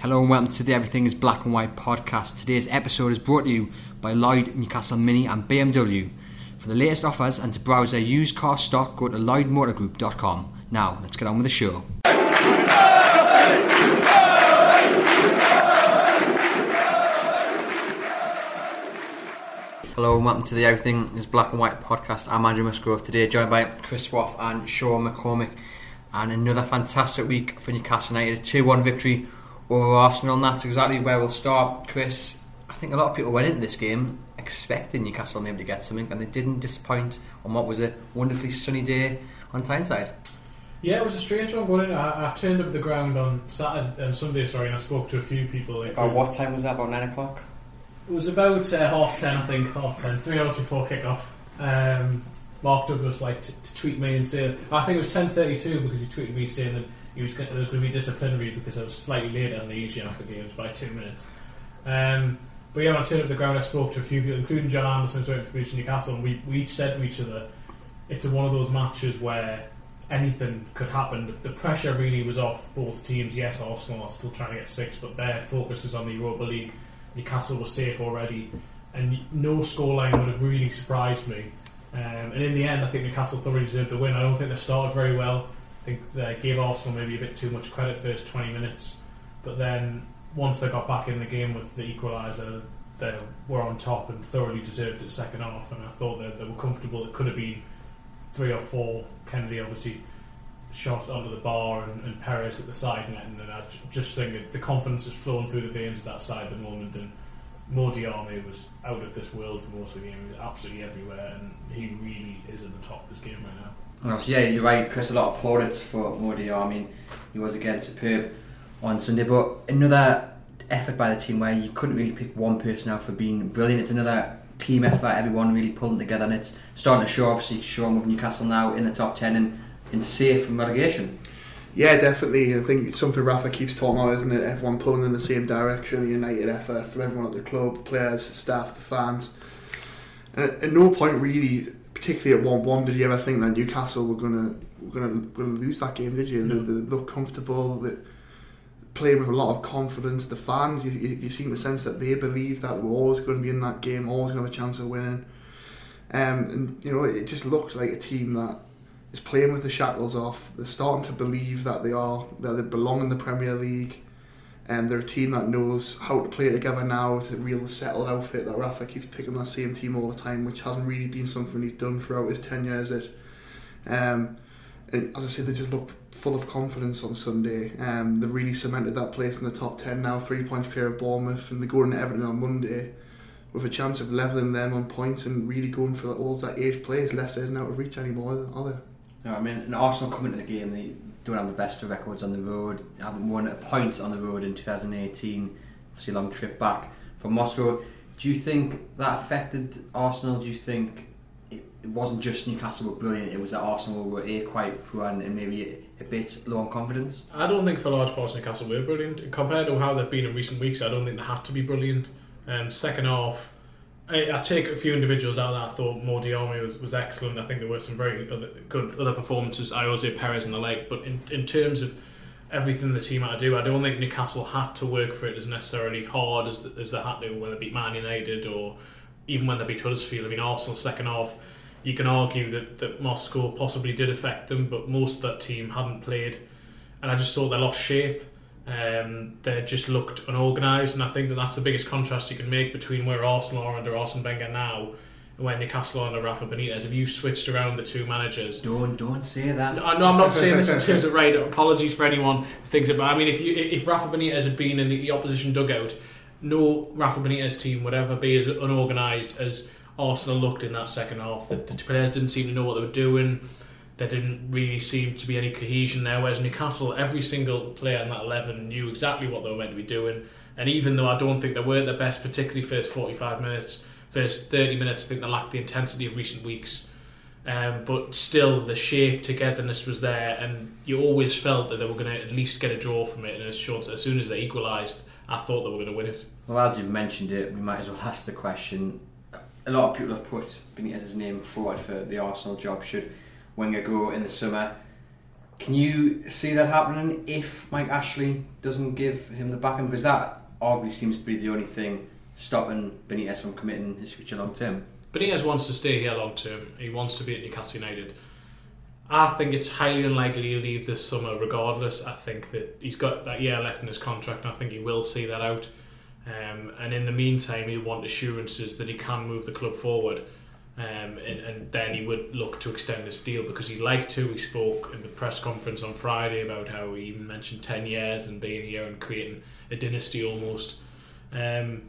Hello and welcome to the Everything is Black and White podcast. Today's episode is brought to you by Lloyd, Newcastle Mini and BMW. For the latest offers and to browse their used car stock, go to lloydmotorgroup.com. Now, let's get on with the show. Hello and welcome to the Everything is Black and White podcast. I'm Andrew Musgrove today, joined by Chris Waugh and Sean McCormick. And another fantastic week for Newcastle United. A 2 1 victory over Arsenal, and that's exactly where we'll start. Chris, I think a lot of people went into this game expecting Newcastle maybe to get something, and they didn't disappoint on what was a wonderfully sunny day on Tyneside. Yeah, it was a strange one going in. I, I turned up the ground on Saturday and Sunday, sorry, and I spoke to a few people. About what time was that? About nine o'clock. It was about uh, half ten, I think, half ten, three hours before kickoff. Um, Mark Douglas like to, to tweet me and say, I think it was ten thirty-two because he tweeted me saying that he was there was going to be disciplinary because I was slightly later than the are for games by two minutes. Um, but yeah, when I turned up the ground, I spoke to a few people, including John Anderson, who for Newcastle, and we, we each said to each other, it's one of those matches where anything could happen. The pressure really was off both teams. Yes, Arsenal are still trying to get six, but their focus is on the Europa League. Newcastle was safe already, and no scoreline would have really surprised me. Um, and in the end, I think Newcastle thoroughly deserved the win. I don't think they started very well. I think they gave Arsenal maybe a bit too much credit first 20 minutes, but then once they got back in the game with the equaliser, they were on top and thoroughly deserved it second half. And I thought that they were comfortable. It could have been three or four. Kenedy obviously shot onto the bar and, and Perez at the side net, and I just think that the confidence is flowing through the veins of that side at the moment. And Mo Diame was out of this world for most of the game. He was absolutely everywhere, and he really is at the top of this game right now. Obviously, yeah, you're right, Chris. A lot of plaudits for Modi. I mean, he was again superb on Sunday, but another effort by the team where you couldn't really pick one person out for being brilliant. It's another team effort, everyone really pulling together, and it's starting to show. Obviously, showing with Newcastle now in the top ten and, and safe from relegation. Yeah, definitely. I think it's something Rafa keeps talking about, isn't it? Everyone pulling in the same direction, a united effort from everyone at the club, players, staff, the fans. And at no point really particularly at one one, did you ever think that Newcastle were gonna were gonna, gonna lose that game? Did you? Mm. They, they look comfortable. They play with a lot of confidence. The fans, you, you, you seem the sense that they believe that were always going to be in that game, always going to have a chance of winning. Um, and you know, it just looked like a team that is playing with the shackles off. They're starting to believe that they are that they belong in the Premier League and they're a team that knows how to play together now. It's a real settled outfit that Rafa keeps picking that same team all the time, which hasn't really been something he's done throughout his tenure as it. Um, and as I said, they just look full of confidence on Sunday. Um, they've really cemented that place in the top 10 now, three points clear of Bournemouth, and they go into Everton on Monday with a chance of levelling them on points and really going for all that eighth place. Leicester isn't out of reach anymore, are they? No, I mean, and Arsenal coming to the game, they, don't have the best of records on the road. Haven't won a point on the road in 2018. Obviously, a long trip back from Moscow. Do you think that affected Arsenal? Do you think it, wasn't just Newcastle were brilliant? It was that Arsenal were a quite poor and, and maybe a, a, bit low on confidence. I don't think for large parts Newcastle were brilliant compared to how they've been in recent weeks. I don't think they had to be brilliant. Um, second half I, I, take a few individuals out that I thought Mo Diame was, was excellent. I think there were some very other, good other performances, Ayoze Perez and the like. But in, in terms of everything the team had to do, I don't think Newcastle had to work for it as necessarily hard as, as they had to when they beat Man United or even when they beat Huddersfield. I mean, Arsenal second half, you can argue that, that Moscow possibly did affect them, but most of that team hadn't played. And I just thought they lost shape. Um, they just looked unorganised, and I think that that's the biggest contrast you can make between where Arsenal are under Arsene Wenger now and where Newcastle are under Rafa Benitez. If you switched around the two managers, don't don't say that. No, no I'm not saying this in terms of right. Apologies for anyone who thinks it, but I mean, if you if Rafa Benitez had been in the opposition dugout, no Rafa Benitez team would ever be as unorganised as Arsenal looked in that second half. The, the players didn't seem to know what they were doing there didn't really seem to be any cohesion there. Whereas Newcastle, every single player in that eleven knew exactly what they were meant to be doing. And even though I don't think they were the best, particularly first forty five minutes, first thirty minutes, I think they lacked the intensity of recent weeks. Um, but still, the shape, togetherness was there, and you always felt that they were going to at least get a draw from it. And as short as soon as they equalised, I thought they were going to win it. Well, as you've mentioned it, we might as well ask the question. A lot of people have put Benitez's name forward for the Arsenal job should Wenger go in the summer. Can you see that happening if Mike Ashley doesn't give him the backing? Because that arguably seems to be the only thing stopping Benitez from committing his future long term. Benitez wants to stay here long term. He wants to be at Newcastle United. I think it's highly unlikely he'll leave this summer regardless. I think that he's got that year left in his contract and I think he will see that out. Um, and in the meantime, he'll want assurances that he can move the club forward. Um, and, and, then he would look to extend his deal because he'd like to. He spoke in the press conference on Friday about how he even mentioned 10 years and being here and creating a dynasty almost. Um,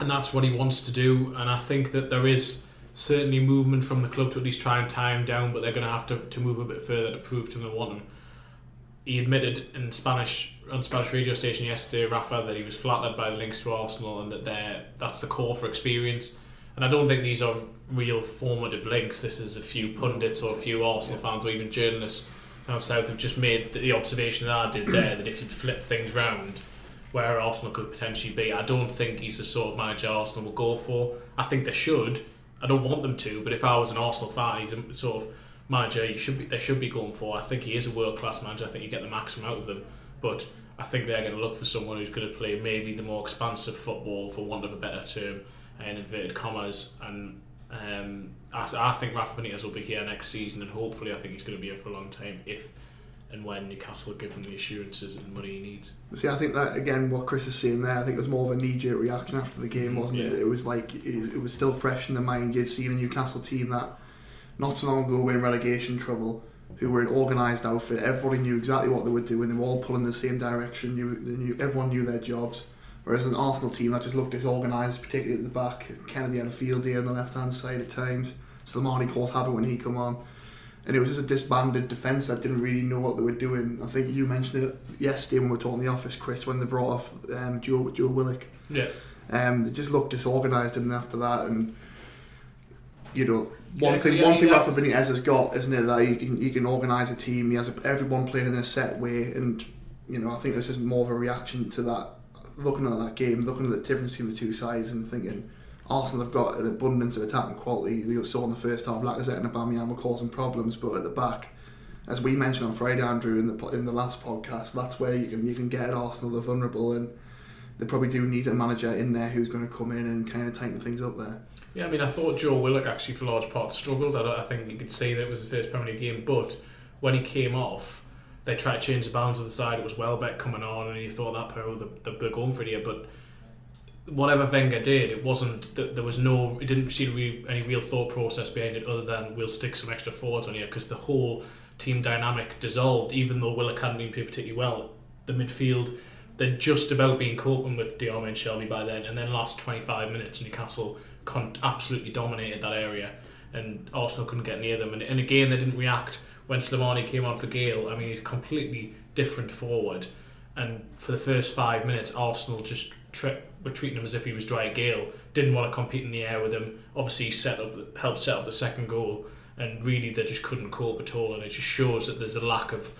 and that's what he wants to do. And I think that there is certainly movement from the club to at least try and tie him down, but they're going to have to, to move a bit further to prove to him they want him. He admitted in Spanish on Spanish radio station yesterday, Rafa, that he was flattered by the links to Arsenal and that they that's the core for experience. And I don't think these are real formative links. This is a few pundits or a few Arsenal fans or even journalists down south have just made the observation that I did there that if you'd flip things round where Arsenal could potentially be, I don't think he's the sort of manager Arsenal will go for. I think they should. I don't want them to, but if I was an Arsenal fan, he's a sort of manager you should be they should be going for. I think he is a world class manager. I think you get the maximum out of them, but I think they're going to look for someone who's going to play maybe the more expansive football, for want of a better term, in inverted commas. And um, I, I think Rafa Benitez will be here next season, and hopefully, I think he's going to be here for a long time if and when Newcastle give him the assurances and money he needs. See, I think that again, what Chris is saying there, I think it was more of a knee-jerk reaction after the game, wasn't yeah. it? It was like it, was still fresh in the mind. You'd seen a Newcastle team that not so long ago were in relegation trouble, who were an organised outfit. Everybody knew exactly what they were doing. They were all pulling the same direction. Knew, they knew everyone knew their jobs. Whereas an Arsenal team that just looked disorganised, particularly at the back. Kenedy had a field day on the left hand side at times. Slimani calls havoc when he come on and it was just a disbanded defence that didn't really know what they were doing. I think you mentioned it yesterday when we were talking in the office, Chris, when they brought off um, Joe Joe Willock. Yeah. Um, they just looked disorganised, and after that, and you know, one yeah, thing yeah, one thing Rafa Benitez has got, isn't it, that he can he can organise a team. He has everyone playing in a set way, and you know, I think it's just more of a reaction to that. Looking at that game, looking at the difference between the two sides, and thinking Arsenal have got an abundance of attacking quality. You saw in the first half, Lacazette and Aubameyang were causing problems, but at the back, as we mentioned on Friday, Andrew, in the in the last podcast, that's where you can you can get Arsenal the vulnerable, and they probably do need a manager in there who's going to come in and kind of tighten things up there. Yeah, I mean, I thought Joe Willock actually for large part struggled. I, I think you could say that it was the first Premier League game, but when he came off, they tried to change the balance of the side. It was Welbeck coming on, and you thought that pair, oh, they're going for it here, but whatever Wenger did, it wasn't that there was no, it didn't seem to be any real thought process behind it other than we'll stick some extra forwards on here because the whole team dynamic dissolved. Even though Willock hadn't been particularly well, the midfield they're just about being coping with Diame and Shelvey by then, and then last 25 minutes Newcastle con- absolutely dominated that area, and Arsenal couldn't get near them. And, and again, they didn't react when Slimani came on for Gayle. I mean, he's completely different forward, and for the first five minutes, Arsenal just tripped were treating him as if he was Dwight Gayle. Didn't want to compete in the air with him. Obviously, set up helped set up the second goal, and really they just couldn't cope at all. And it just shows that there's a lack of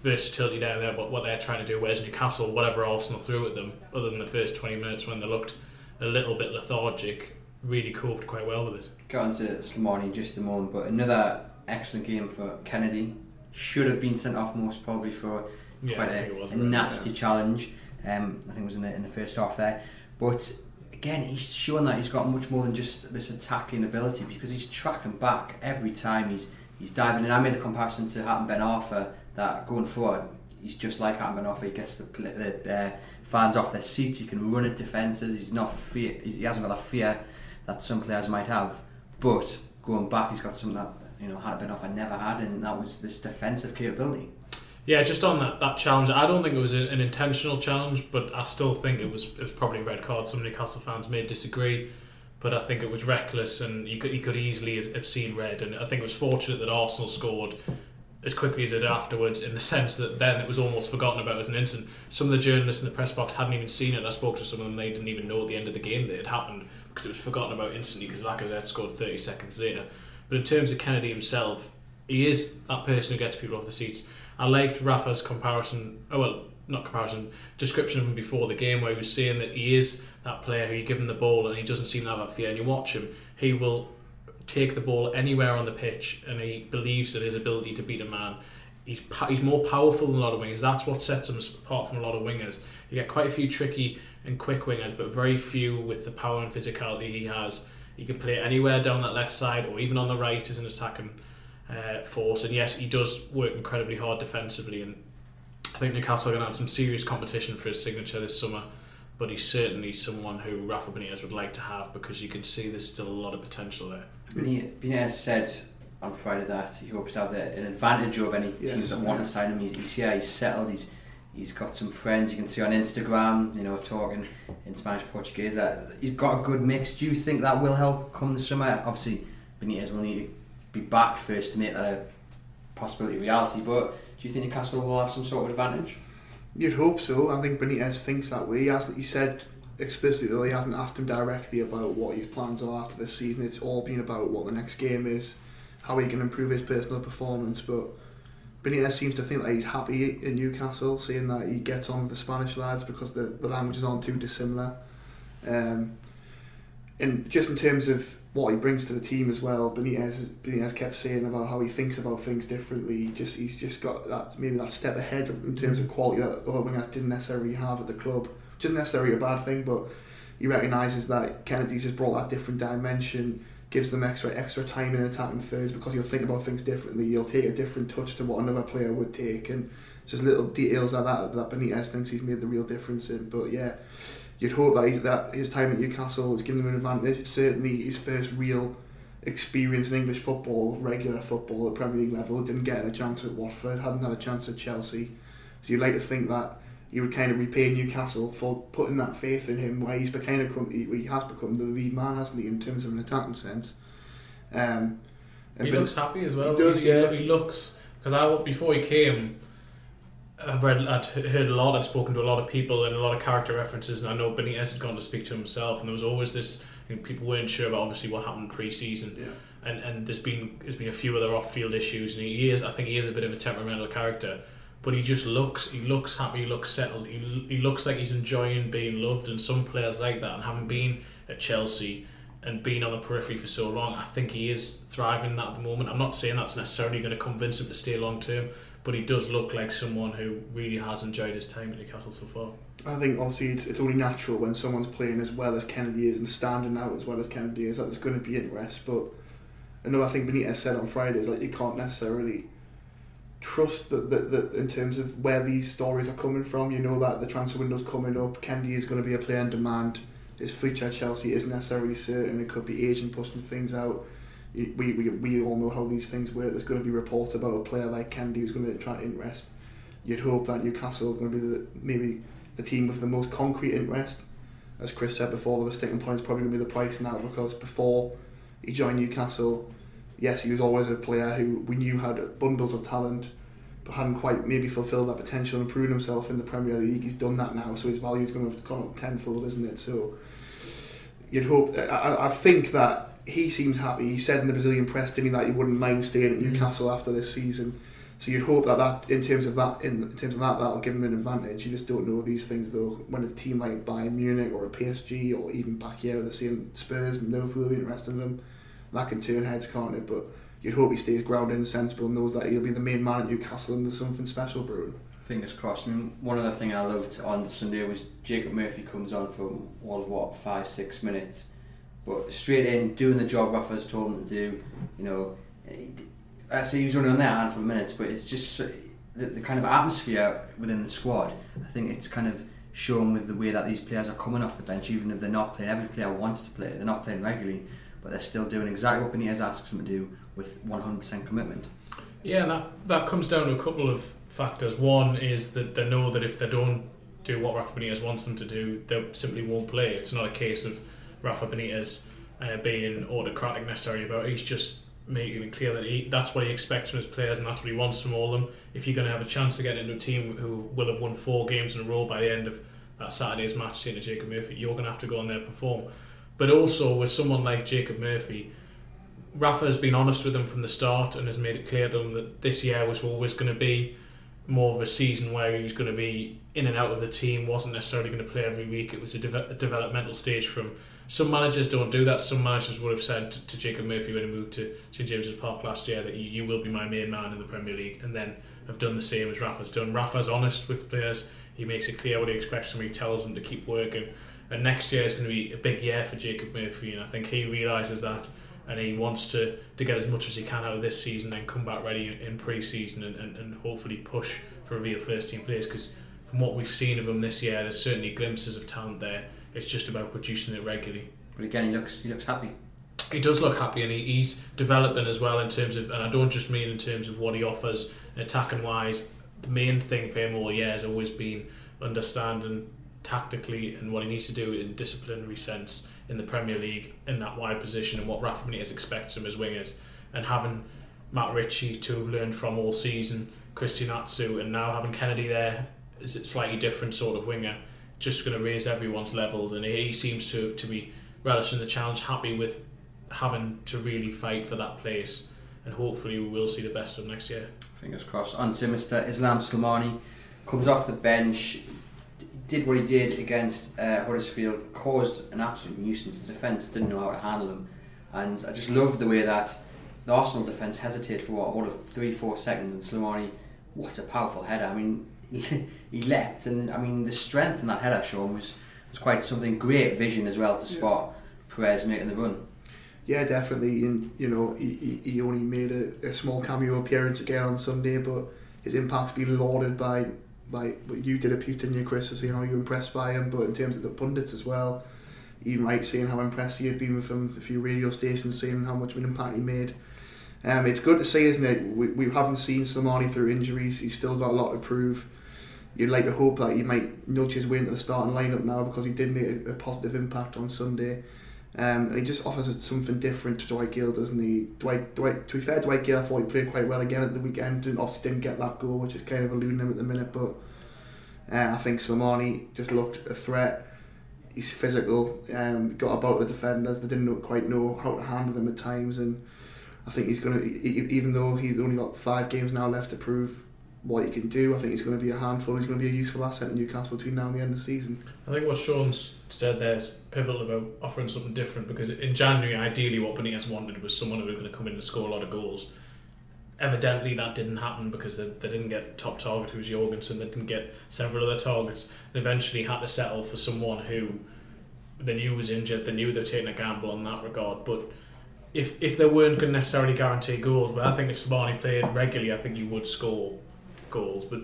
versatility down there. But what they're trying to do, whereas Newcastle, whatever Arsenal threw at them, other than the first 20 minutes when they looked a little bit lethargic, really coped quite well with it. Got into Slimani in just a moment, but another excellent game for Kenedy. Should have been sent off most probably for yeah, quite a, a nasty challenge. Um, I think it was in the in the first half there. But again, he's shown that he's got much more than just this attacking ability because he's tracking back every time he's he's diving in. I made the comparison to Hatem Ben Arfa that going forward, he's just like Hatem Ben Arfa. He gets the, the uh, fans off their seats. He can run at defences. He's not fear. He hasn't got that fear that some players might have. But going back, he's got something that you know Hatem off Arfa never had, and that was this defensive capability. Yeah, just on that, that challenge, I don't think it was a, an intentional challenge, but I still think it was it was probably a red card. Some Newcastle fans may disagree, but I think it was reckless, and you could you could easily have seen red. And I think it was fortunate that Arsenal scored as quickly as it did afterwards, in the sense that then it was almost forgotten about as an incident. Some of the journalists in the press box hadn't even seen it. I spoke to some of them; they didn't even know at the end of the game that it happened because it was forgotten about instantly because Lacazette scored 30 seconds later. But in terms of Kenedy himself, he is that person who gets people off the seats. I liked Rafa's comparison. Oh well, not comparison, description of him before the game, where he was saying that he is that player who you give him the ball and he doesn't seem to have that fear. And you watch him, he will take the ball anywhere on the pitch, and he believes in his ability to beat a man. He's he's more powerful than a lot of wingers. That's what sets him apart from a lot of wingers. You get quite a few tricky and quick wingers, but very few with the power and physicality he has. He can play anywhere down that left side or even on the right as an attacking uh, force. And yes, he does work incredibly hard defensively. And I think Newcastle are going to have some serious competition for his signature this summer. But he's certainly someone who Rafa Benitez would like to have because you can see there's still a lot of potential there. Benitez said on Friday that he hopes to have an advantage over any yes, teams that want to sign him. He's, he's yeah, he's settled. He's he's got some friends you can see on Instagram. You know, talking in Spanish Portuguese. That he's got a good mix. Do you think that will help come the summer? Obviously, Benitez will need to be back first to make that a possibility reality. But do you think Newcastle will have some sort of advantage? You'd hope so. I think Benitez thinks that way. He hasn't. He said explicitly though he hasn't asked him directly about what his plans are after this season. It's all been about what the next game is, how he can improve his personal performance. But Benitez seems to think that he's happy in Newcastle, seeing that he gets on with the Spanish lads because the, the languages aren't too dissimilar. Um, and just in terms of what he brings to the team as well. Benitez, Benitez kept saying about how he thinks about things differently. He just he's just got that maybe that step ahead in terms of quality that other wingers didn't necessarily have at the club. Which isn't necessarily a bad thing, but he recognises that Kenedy's just brought that different dimension, gives them extra extra time in attacking thirds because you'll think about things differently. You'll take a different touch to what another player would take, and just little details like that that Benitez thinks he's made the real difference in. But yeah you'd hope that, that his time at Newcastle has given him an advantage. It's certainly his first real experience in English football, regular football at Premier League level. Didn't get a chance at Watford, hadn't had a chance at Chelsea. So you'd like to think that he would kind of repay Newcastle for putting that faith in him, where he's kind of come, he, he has become the lead man, hasn't he, in terms of an attacking sense. Um, he looks happy as well. He does, he, yeah. He looks because I before he came, I've read, I'd heard a lot, I'd spoken to a lot of people and a lot of character references, and I know Benitez had gone to speak to himself, and there was always this. You know, people weren't sure about obviously what happened pre-season, yeah. and and there's been there's been a few other off-field issues, and he is I think he is a bit of a temperamental character, but he just looks he looks happy, he looks settled, he he looks like he's enjoying being loved, and some players like that, and having been at Chelsea and being on the periphery for so long, I think he is thriving at the moment. I'm not saying that's necessarily going to convince him to stay long term, but he does look like someone who really has enjoyed his time at Newcastle so far. I think obviously it's, it's only natural when someone's playing as well as Kenedy is and standing out as well as Kenedy is that there's going to be interest. But another thing Benitez said on Friday is like you can't necessarily trust that, that, that in terms of where these stories are coming from. You know that the transfer window's coming up. Kenedy is going to be a player in demand. His future at Chelsea isn't necessarily certain. It could be agent pushing things out we, we, we all know how these things work. There's going to be reports about a player like Kenedy who's going to try to interest. You'd hope that Newcastle are going to be the, maybe the team with the most concrete interest. As Chris said before, the sticking point is probably going to be the price now because before he joined Newcastle, yes, he was always a player who we knew had bundles of talent, but hadn't quite maybe fulfilled that potential and proven himself in the Premier League. He's done that now, so his value is going to have gone up tenfold, isn't it? So you'd hope. I, I think that he seems happy. He said in the Brazilian press, didn't he, that he wouldn't mind staying at mm. Newcastle mm. after this season. So you'd hope that, that in terms of that in, in, terms of that that'll give him an advantage. You just don't know these things though. When a team like Bayern Munich or a PSG or even back here the same Spurs and Liverpool are interested in him, can turn heads, can't it? But you'd hope he stays grounded and sensible and knows that he'll be the main man at Newcastle and there's something special brewing. Fingers crossed. I mean, one other thing I loved on Sunday was Jacob Murphy comes on for was what five six minutes but straight in, doing the job Rafa's told him to do, you know, I say he was only on there a handful of minutes, but it's just the, the kind of atmosphere within the squad. I think it's kind of shown with the way that these players are coming off the bench, even if they're not playing. Every player wants to play. They're not playing regularly, but they're still doing exactly what Benitez asks them to do with 100% commitment. Yeah, that that comes down to a couple of factors. One is that they know that if they don't do what Rafa Benitez wants them to do, they simply won't play. It's not a case of Rafa Benitez uh, being autocratic necessarily about it. He's just making it clear that he, that's what he expects from his players and that's what he wants from all of them. If you're going to have a chance to get into a team who will have won four games in a row by the end of that Saturday's match, saying to Jacob Murphy, you're going to have to go on there and perform. But also with someone like Jacob Murphy, Rafa has been honest with him from the start and has made it clear to him that this year was always going to be more of a season where he was going to be in and out of the team, wasn't necessarily going to play every week. It was a, de- a developmental stage from some managers don't do that. Some managers would have said to, to Jacob Murphy when he moved to St James's Park last year that you, you, will be my main man in the Premier League, and then have done the same as Rafa's done. Rafa's honest with players. He makes it clear what he expects from them. He tells them to keep working. And next year is going to be a big year for Jacob Murphy, and I think he realises that. And he wants to, to get as much as he can out of this season, and come back ready in, in pre season and, and, and hopefully push for a real first team place. Because from what we've seen of him this year, there's certainly glimpses of talent there. It's just about producing it regularly. But again, he looks he looks happy. He does look happy, and he, he's developing as well in terms of, and I don't just mean in terms of what he offers attacking wise. The main thing for him all year has always been understanding tactically and what he needs to do in disciplinary sense in the Premier League in that wide position and what Rafa Benitez expects him as wingers, and having Matt Ritchie to have learned from all season, Christian Atsu, and now having Kenedy there is a slightly different sort of winger, just going to raise everyone's level, and he seems to to be relishing the challenge, happy with having to really fight for that place, and hopefully we will see the best of next year. Fingers crossed. To Mr. Islam Slimani, comes off the bench, did what he did against uh, Huddersfield, caused an absolute nuisance. The defence didn't know how to handle him, and I just love the way that the Arsenal defence hesitated for what, all of three, four seconds, and Slimani, what a powerful header. I mean, he, he leapt, and I mean the strength in that header, Sean was was quite something. Great vision as well to spot yeah. Perez making the run. Yeah, definitely. And you know, he, he only made a, a small cameo appearance again on Sunday, but his impact's been lauded by by. You did a piece, didn't you, Chris, to see how you were impressed by him, but in terms of the pundits as well. Ian Wright saying how impressed you had been with him, a few radio stations saying how much of an impact he made. Um, it's good to see, isn't it? We, we haven't seen Slimani through injuries. He's still got a lot to prove you'd like to hope that he might nudge his way into the starting lineup now because he did make a, a positive impact on Sunday. Um, and he just offers something different to Dwight Gayle, doesn't he? Dwight, Dwight, to be fair, Dwight Gayle, I thought he played quite well again at the weekend, and obviously didn't get that goal, which is kind of eluding him at the minute. But uh, I think Slimani just looked a threat. He's physical, um, got about the defenders. They didn't quite know how to handle them at times, and I think he's going to, even though he's only got five games now left to prove what he can do. I think he's going to be a handful. He's going to be a useful asset in Newcastle between now and the end of the season. I think what Sean's said there is pivotal about offering something different because in January, ideally, what Benitez wanted was someone who was going to come in and score a lot of goals. Evidently, that didn't happen because they, they didn't get top target, who was Jorgensen. They didn't get several other targets. They eventually had to settle for someone who they knew was injured. They knew they were taking a gamble on that regard, but if if they weren't going to necessarily guarantee goals, but I think if Slimani played regularly, I think he would score goals, but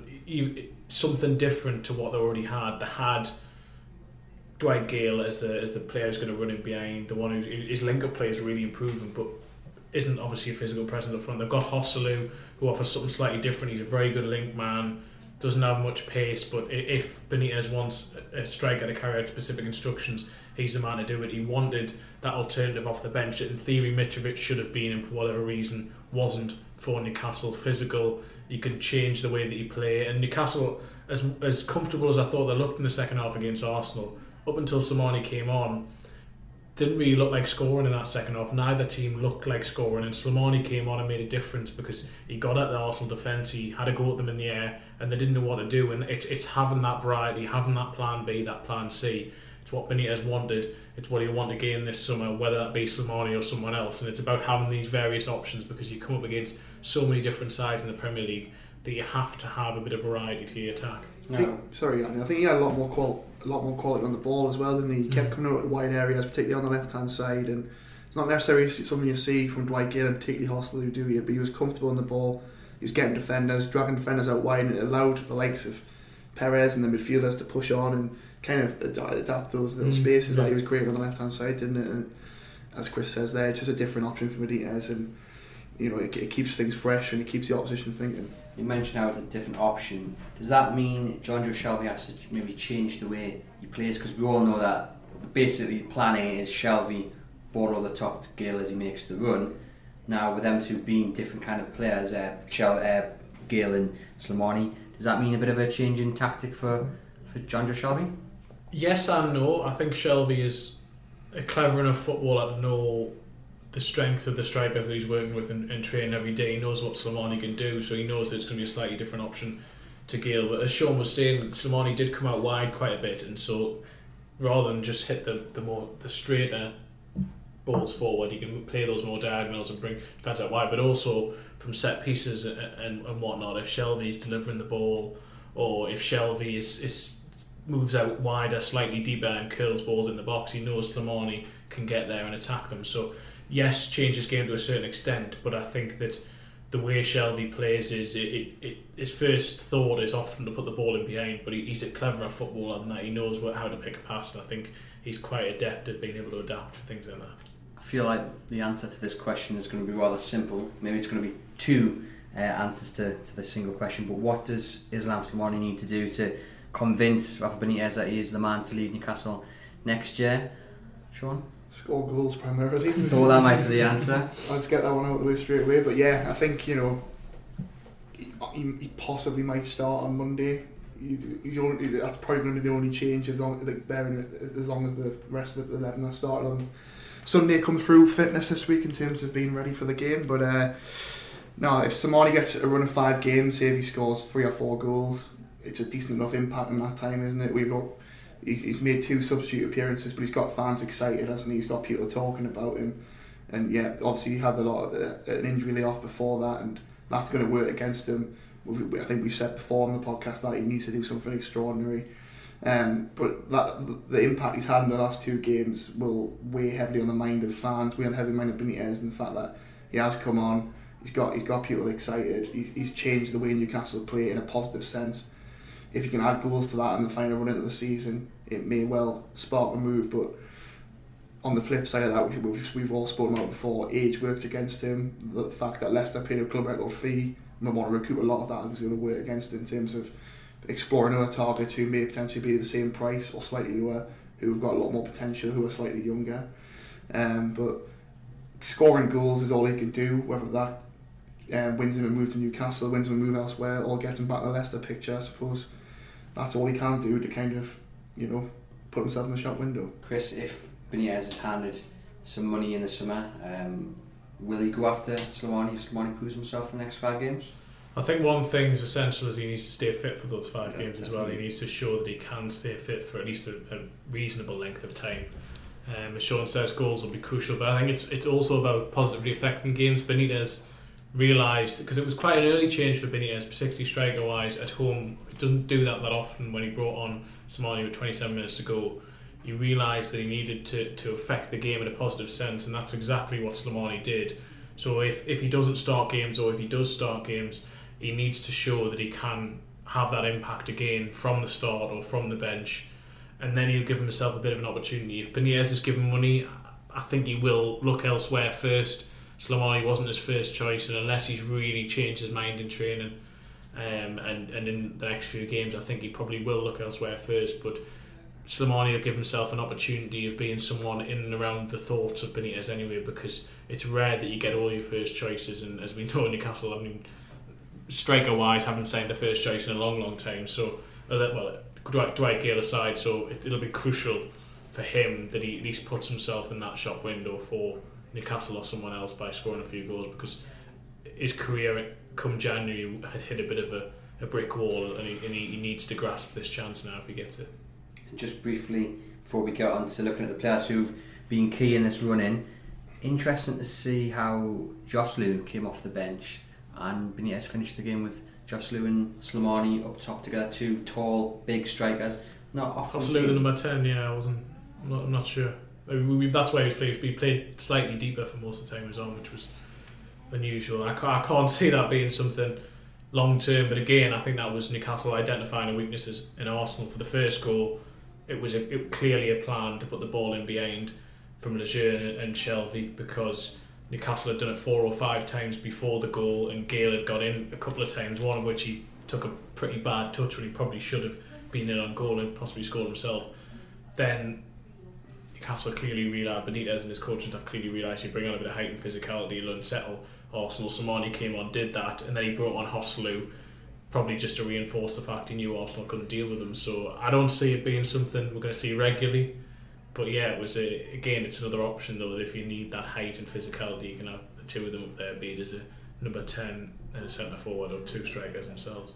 something different to what they already had. They had Dwight Gayle as the as the player who's going to run in behind, the one who's his link up play is really improving, but isn't obviously a physical presence up front. They've got Joselu, who offers something slightly different. He's a very good link man, doesn't have much pace, but if Benitez wants a striker to carry out specific instructions, he's the man to do it. He wanted that alternative off the bench. In theory, Mitrovic should have been, and for whatever reason, wasn't for Newcastle. Physical, you can change the way that you play. And Newcastle, as as comfortable as I thought they looked in the second half against Arsenal, up until Slimani came on, didn't really look like scoring in that second half. Neither team looked like scoring, and Slimani came on and made a difference because he got at the Arsenal defence. He had a go at them in the air, and they didn't know what to do. And it's it's having that variety, having that plan B, that plan C. It's what Benitez wanted. It's what he'll want to gain this summer, whether that be Slimani or someone else. And it's about having these various options because you come up against so many different sides in the Premier League that you have to have a bit of variety to your attack. No. I think, sorry, I think he had a lot more qual- a lot more quality on the ball as well, didn't he? He kept mm. coming out at wide areas, particularly on the left hand side, and it's not necessarily something you see from Dwight Gayle and particularly Joselu do it, but he was comfortable on the ball. He was getting defenders, dragging defenders out wide, and it allowed the likes of Perez and the midfielders to push on and kind of adapt those little mm. spaces that he was creating on the left hand side, didn't it? And as Chris says there, it's just a different option for Benitez and you know, it, it keeps things fresh and it keeps the opposition thinking. You mentioned how it's a different option. Does that mean Jonjo Shelvey has to maybe change the way he plays? Because we all know that basically planning is ball over the top to Gayle as he makes the run. Now, with them two being different kind of players, uh, Chel, uh, Gayle and Slimani, does that mean a bit of a change in tactic for, for Jonjo Shelvey? Yes and no. I think Shelvey is a clever enough footballer to know the strength of the strikers that he's working with and, and training every day. He knows what Slimani can do, so he knows that it's going to be a slightly different option to Gayle. But as Sean was saying, Slimani did come out wide quite a bit, and so rather than just hit the, the more the straighter balls forward, he can play those more diagonals and bring defence out wide. But also from set pieces and, and, and whatnot, if Shelvey is delivering the ball, or if Shelvey is, is moves out wider, slightly deeper, and curls balls in the box, he knows Slimani can get there and attack them. So yes, change his game to a certain extent, but I think that the way Shelvey plays is it, it, it, his first thought is often to put the ball in behind, but he, he's a cleverer footballer than that. He knows what, how to pick a pass, and I think he's quite adept at being able to adapt to things like that. I feel like the answer to this question is going to be rather simple. Maybe it's going to be two uh, answers to, to the single question, but what does Islam Slimani need to do to convince Rafa Benitez that he is the man to lead Newcastle next year? Sean? Score goals primarily. Thought that might be the answer. Let's get that one out of the way straight away. But yeah, I think you know he, he possibly might start on Monday. He, he's only that's probably going to be the only change as long, like, bearing it, as long as the rest of the eleven are started on Sunday come through fitness this week in terms of being ready for the game. But uh, no, if Slimani gets a run of five games, say if he scores three or four goals, it's a decent enough impact in that time, isn't it? We've got he's, he's made two substitute appearances, but he's got fans excited, hasn't he? He's got people talking about him, and yeah, obviously he had a lot of, uh, an injury layoff before that, and that's going to work against him. I think we've said before on the podcast that he needs to do something extraordinary. Um, but that the impact he's had in the last two games will weigh heavily on the mind of fans, weigh on heavy mind of Benitez, and the fact that he has come on, he's got he's got people excited. He's, he's changed the way Newcastle play in a positive sense if you can add goals to that in the final run of the season, it may well spark a move. But on the flip side of that, we've, we've all spoken about before, age works against him. The fact that Leicester paid a club record fee they want to recoup a lot of that is going to work against him in terms of exploring other targets who may potentially be the same price or slightly lower, who have got a lot more potential, who are slightly younger. Um, but scoring goals is all he can do, whether that um, wins him a move to Newcastle, wins him a move elsewhere, or him back to the Leicester picture, I suppose that's all he can do to kind of, you know, put himself in the shop window. Chris, if Benitez is handed some money in the summer, um, will he go after Slimani if Slimani proves himself in the next five games? I think one thing is essential is he needs to stay fit for those five Yeah, games as well. He needs to show that he can stay fit for at least a, a reasonable length of time. Um, as Sean says, goals will be crucial, but I think it's it's also about positively affecting games. Benitez realised because it was quite an early change for Benitez, particularly striker wise at home. It doesn't do that that often when he brought on Slimani with 27 minutes to go. He realised that he needed to, to affect the game in a positive sense, and that's exactly what Slimani did. So if, if he doesn't start games or if he does start games, he needs to show that he can have that impact again from the start or from the bench, and then he'll give himself a bit of an opportunity. If Benitez is given money, I think he will look elsewhere first Slimani wasn't his first choice, and unless he's really changed his mind in training um, and, and in the next few games, I think he probably will look elsewhere first. But Slimani will give himself an opportunity of being someone in and around the thoughts of Benitez anyway, because it's rare that you get all your first choices, and as we know, Newcastle, I mean, striker wise, haven't signed the first choice in a long, long time. So, uh, well, Dwight, Dwight Gayle aside, so it, it'll be crucial for him that he at least puts himself in that shop window for Newcastle or someone else by scoring a few goals because his career come January had hit a bit of a, a brick wall and, he, and he, he needs to grasp this chance now if he gets it. Just briefly before we get on to looking at the players who've been key in this run in, interesting to see how Joselu came off the bench and Benitez finished the game with Joselu and Slimani up top together, two tall, big strikers. Not often. The number 10, yeah, I wasn't, I'm not, I'm not sure. I mean, we, that's why he was played. We played slightly deeper for most of the time he was on, which was unusual. I can't, I can't see that being something long term. But again, I think that was Newcastle identifying the weaknesses in Arsenal for the first goal. It was a, it, clearly a plan to put the ball in behind from Lejeune and, and Shelvey because Newcastle had done it four or five times before the goal, and Gayle had got in a couple of times. One of which he took a pretty bad touch when he probably should have been in on goal and possibly scored himself. Then Newcastle clearly realised, Benitez and his coaching staff clearly realised you bring on a bit of height and physicality, you'll unsettle Arsenal. Simone came on, did that, and then he brought on Joselu, probably just to reinforce the fact he knew Arsenal couldn't deal with them. So I don't see it being something we're going to see regularly. But yeah, it was a, again, it's another option though that if you need that height and physicality, you can have the two of them up there, be it as a number 10 and a centre forward or two strikers themselves.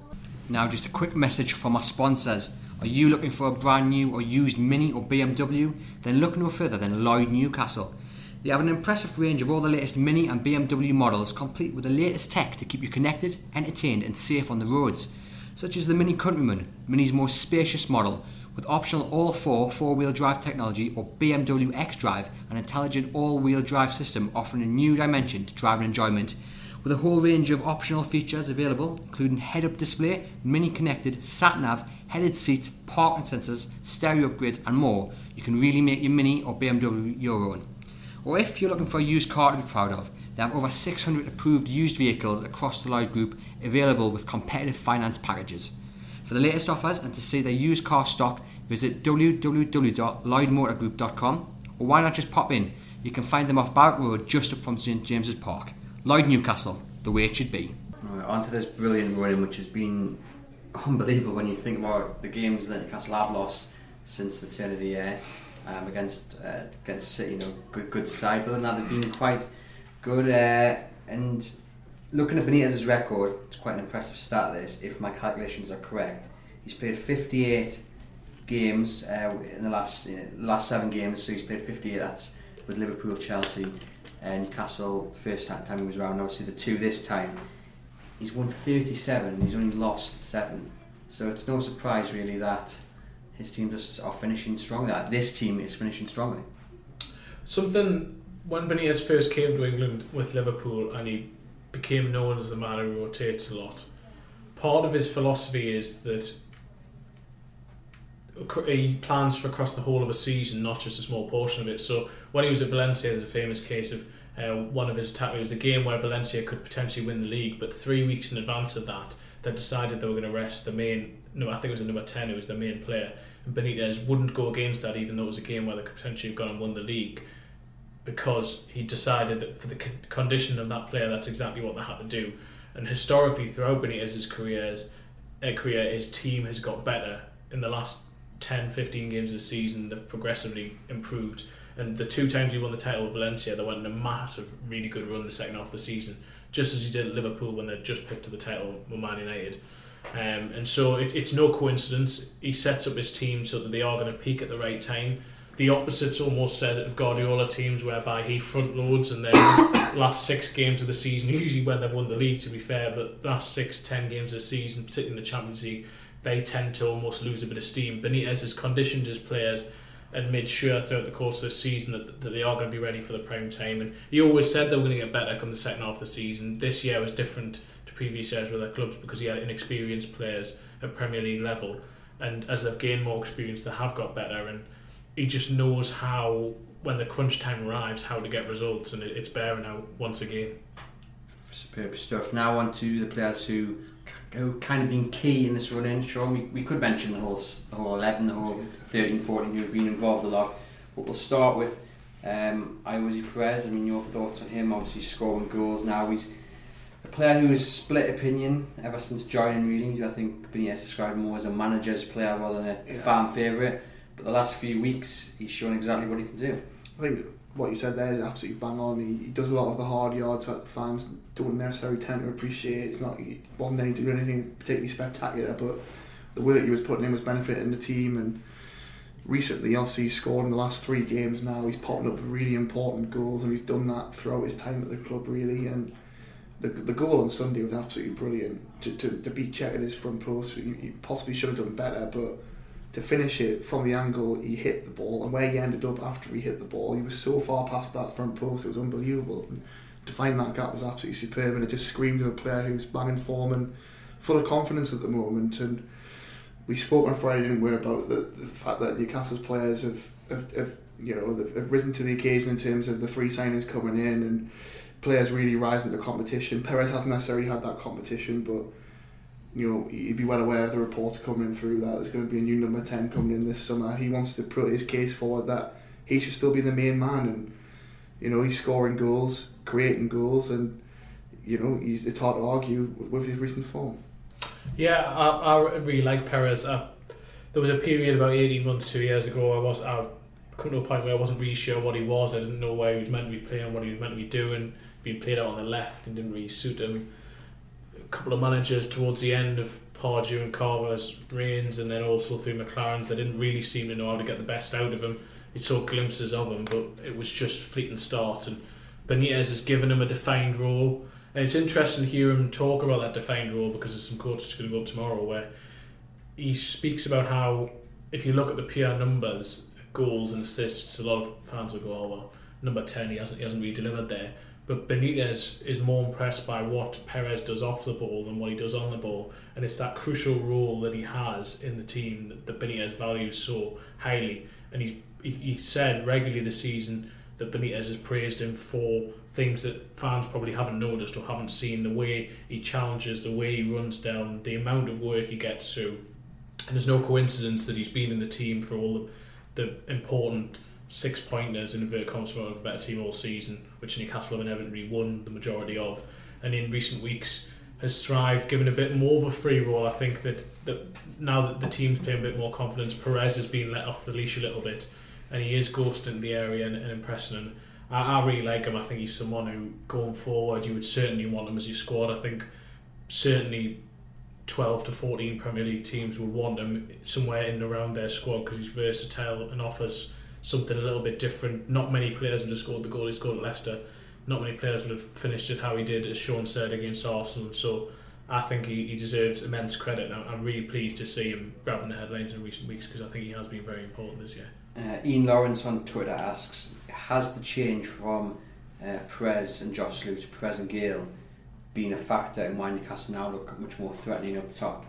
Now, just a quick message from our sponsors. Are you looking for a brand new or used Mini or BMW? Then look no further than Lloyd Newcastle. They have an impressive range of all the latest Mini and BMW models, complete with the latest tech to keep you connected, entertained, and safe on the roads, such as the Mini Countryman, Mini's most spacious model, with optional all 4 four wheel drive technology or BMW X Drive, an intelligent all wheel drive system offering a new dimension to driving enjoyment with a whole range of optional features available, including head-up display, mini-connected sat-nav, headed seats, parking sensors, stereo upgrades, and more. You can really make your Mini or BMW your own. Or if you're looking for a used car to be proud of, they have over 600 approved used vehicles across the Lloyd Group available with competitive finance packages. For the latest offers and to see their used car stock, visit www.lloydmotorgroup.com or why not just pop in? You can find them off Barrack Road just up from St James's Park. Lloyd Newcastle, the way it should be. Right, on to this brilliant running, which has been unbelievable when you think about the games that Newcastle have lost since the turn of the year um, against uh, against City. You know, good good side, but than that, they've been quite good. Uh, and looking at Benitez's record, it's quite an impressive start. This, if my calculations are correct, he's played 58 games uh, in the last you know, last seven games. So he's played 58. That's with Liverpool, Chelsea, uh, Newcastle the first time he was around. Obviously, the two this time. He's won 37 and he's only lost seven. So it's no surprise really that his team just are finishing strongly. That this team is finishing strongly. Something when Benitez first came to England with Liverpool and he became known as the man who rotates a lot. Part of his philosophy is that he plans for across the whole of a season, not just a small portion of it. So when he was at Valencia, there's a famous case of uh, one of his attack. It was a game where Valencia could potentially win the league, but three weeks in advance of that, they decided they were going to rest the main. No, I think it was the number ten. who was the main player, and Benitez wouldn't go against that, even though it was a game where they could potentially have gone and won the league, because he decided that for the condition of that player, that's exactly what they had to do. And historically, throughout Benitez's careers, uh, career, his team has got better in the last 10, 15 games of the season. They've progressively improved and the two times he won the title with Valencia, they went in a massive, really good run the second half of the season, just as he did at Liverpool when they just picked up the title with Man United. Um, and so it, it's no coincidence. He sets up his team so that they are going to peak at the right time. The opposite's almost said of Guardiola teams, whereby he front loads and then last six games of the season, usually when they've won the league, to be fair, but last six, ten games of the season, particularly in the Champions League, they tend to almost lose a bit of steam. Benitez has conditioned his players and made sure throughout the course of the season that, that they are going to be ready for the prime time. And he always said they were going to get better come the second half of the season. This year was different to previous years with their clubs because he had inexperienced players at Premier League level. And as they've gained more experience, they have got better. And he just knows how, when the crunch time arrives, how to get results. And it's bearing out once again. Superb stuff. Now on to the players who who kind of been key in this run in. Sure, we, we could mention the whole the whole 11, the whole 13, 14 who've been involved a lot. But we'll start with um, Perez. I mean, your thoughts on him? Obviously, scoring goals now. He's a player who has split opinion ever since joining. Reading. I think Benitez described him more as a manager's player rather than a yeah. fan favourite. But the last few weeks, he's shown exactly what he can do. I think what you said there is absolutely bang on. He, he does a lot of the hard yards that the fans don't necessarily tend to appreciate. It's not he wasn't any anything particularly spectacular, but the that he was putting in was benefiting the team. And recently, obviously, he's scored in the last three games. Now he's popping up really important goals, and he's done that throughout his time at the club, really. And the, the goal on Sunday was absolutely brilliant. To, to, to beat Cech at his front post, he, he possibly should have done better, but to finish it from the angle he hit the ball and where he ended up after he hit the ball, he was so far past that front post, it was unbelievable. And to find that gap was absolutely superb, and it just screamed of a player who's banging form and full of confidence at the moment. And we spoke on Friday, didn't we, about the, the fact that Newcastle's players have, have, have you know have risen to the occasion in terms of the three signings coming in and players really rising to the competition. Perez hasn't necessarily had that competition, but you know, he'd be well aware of the reports coming through that there's going to be a new number 10 coming in this summer. He wants to put his case forward that he should still be the main man. And you know, he's scoring goals, creating goals, and you know, it's hard to argue with his recent form. Yeah, I, I really like Perez. I, there was a period about eighteen months, two years ago. I was I come to a point where I wasn't really sure what he was. I didn't know where he was meant to be playing, what he was meant to be doing. Being played out on the left and didn't really suit him. A couple of managers towards the end of Pardew and Carver's reigns, and then also through McClaren's, they didn't really seem to know how to get the best out of him. You saw glimpses of him, but it was just fleeting starts. And Benitez has given him a defined role. And it's interesting to hear him talk about that defined role because there's some quotes going to go up tomorrow where he speaks about how if you look at the PR numbers, goals and assists, a lot of fans will go, "Oh well, number ten, he hasn't he hasn't really delivered there." But Benitez is more impressed by what Perez does off the ball than what he does on the ball, and it's that crucial role that he has in the team that, that Benitez values so highly. And he's he, he said regularly this season that Benitez has praised him for things that fans probably haven't noticed or haven't seen the way he challenges, the way he runs down, the amount of work he gets through. And there's no coincidence that he's been in the team for all the the important six pointers in inverted commas for a better team all season, which Newcastle have inevitably won the majority of, and in recent weeks has thrived, given a bit more of a free role. I think that, that now that the team's playing a bit more confidence, Perez has been let off the leash a little bit, and he is ghosting the area and, and impressing. And I, I really like him. I think he's someone who, going forward, you would certainly want him as your squad. I think certainly 12 to 14 Premier League teams would want him somewhere in and around their squad because he's versatile and offers something a little bit different. Not many players would have scored the goal he scored at Leicester. Not many players would have finished it how he did, as Sean said, against Arsenal. So I think he, he deserves immense credit. And I'm really pleased to see him grabbing the headlines in recent weeks because I think he has been very important this year. Uh, Ian Lawrence on Twitter asks Has the change from uh, Perez and Joselu to Perez and Gayle been a factor in why Newcastle now look much more threatening up top?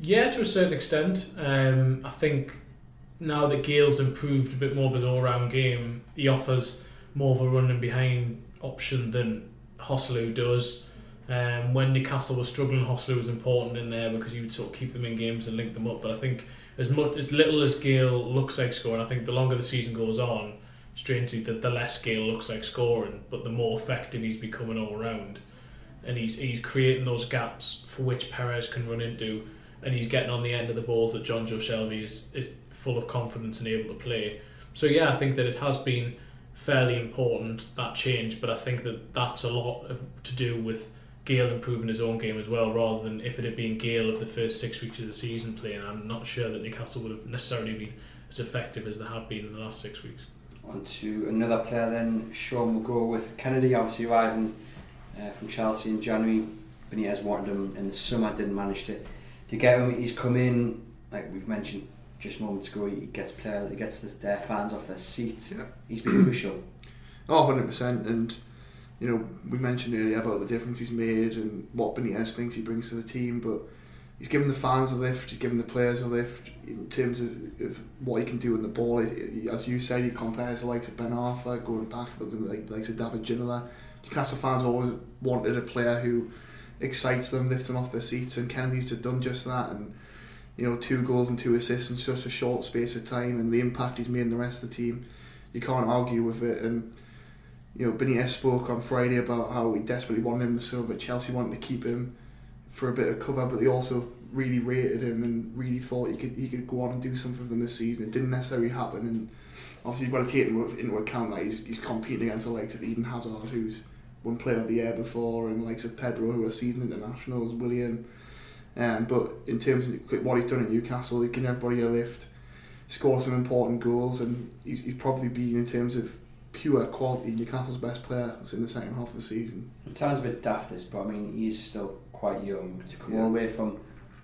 Yeah, to a certain extent. Um, I think now that Gayle's improved a bit more of an all-round game, he offers more of a running behind option than Joselu does. Um, when Newcastle was struggling, Joselu was important in there because he would sort of keep them in games and link them up. But I think as much as little as Gayle looks like scoring, I think the longer the season goes on, strangely, the, the less Gayle looks like scoring, but the more effective he's becoming all round. And he's he's creating those gaps for which Perez can run into, and he's getting on the end of the balls that Jonjo Shelvey is, is full of confidence and able to play. So yeah, I think that it has been fairly important that change, but I think that that's a lot of, to do with Gayle improving his own game as well, rather than if it had been Gayle of the first six weeks of the season playing. I'm not sure that Newcastle would have necessarily been as effective as they have been in the last six weeks. On to another player then, Sean will go with Kenedy, obviously arriving uh, from Chelsea in January. Benitez wanted him in the summer, didn't manage to, to get him. He's come in, like we've mentioned just moments ago, he gets player, he gets the, their fans off their seats. Yeah. He's been crucial. Oh, 100%. And, you know, we mentioned earlier about the difference he's made and what Benitez thinks he brings to the team, but he's given the fans a lift, he's given the players a lift in terms of, of what he can do in the ball. As you said, he compares the likes of Ben Arfa, going back, looking like the likes of David Ginola. Newcastle fans always wanted a player who excites them, lifts them off their seats, and Kenedy's just done just that. And you know, two goals and two assists in such a short space of time, and the impact he's made in the rest of the team, you can't argue with it. And you know, Benitez spoke on Friday about how he desperately wanted him to summer, but Chelsea wanted to keep him for a bit of cover, but they also really rated him and really thought he could he could go on and do something for them this season. It didn't necessarily happen, and obviously you've got to take into, into account that he's, he's competing against the likes of Eden Hazard, who's won Player of the Year before, and the likes of Pedro, who are seasoned internationals, Willian. Um, but in terms of what he's done at Newcastle, he can everybody a lift, score some important goals, and he's, he's probably been in terms of pure quality Newcastle's best player that's in the second half of the season. It sounds a bit daft, this, but I mean, he's still quite young to come Yeah. all the way from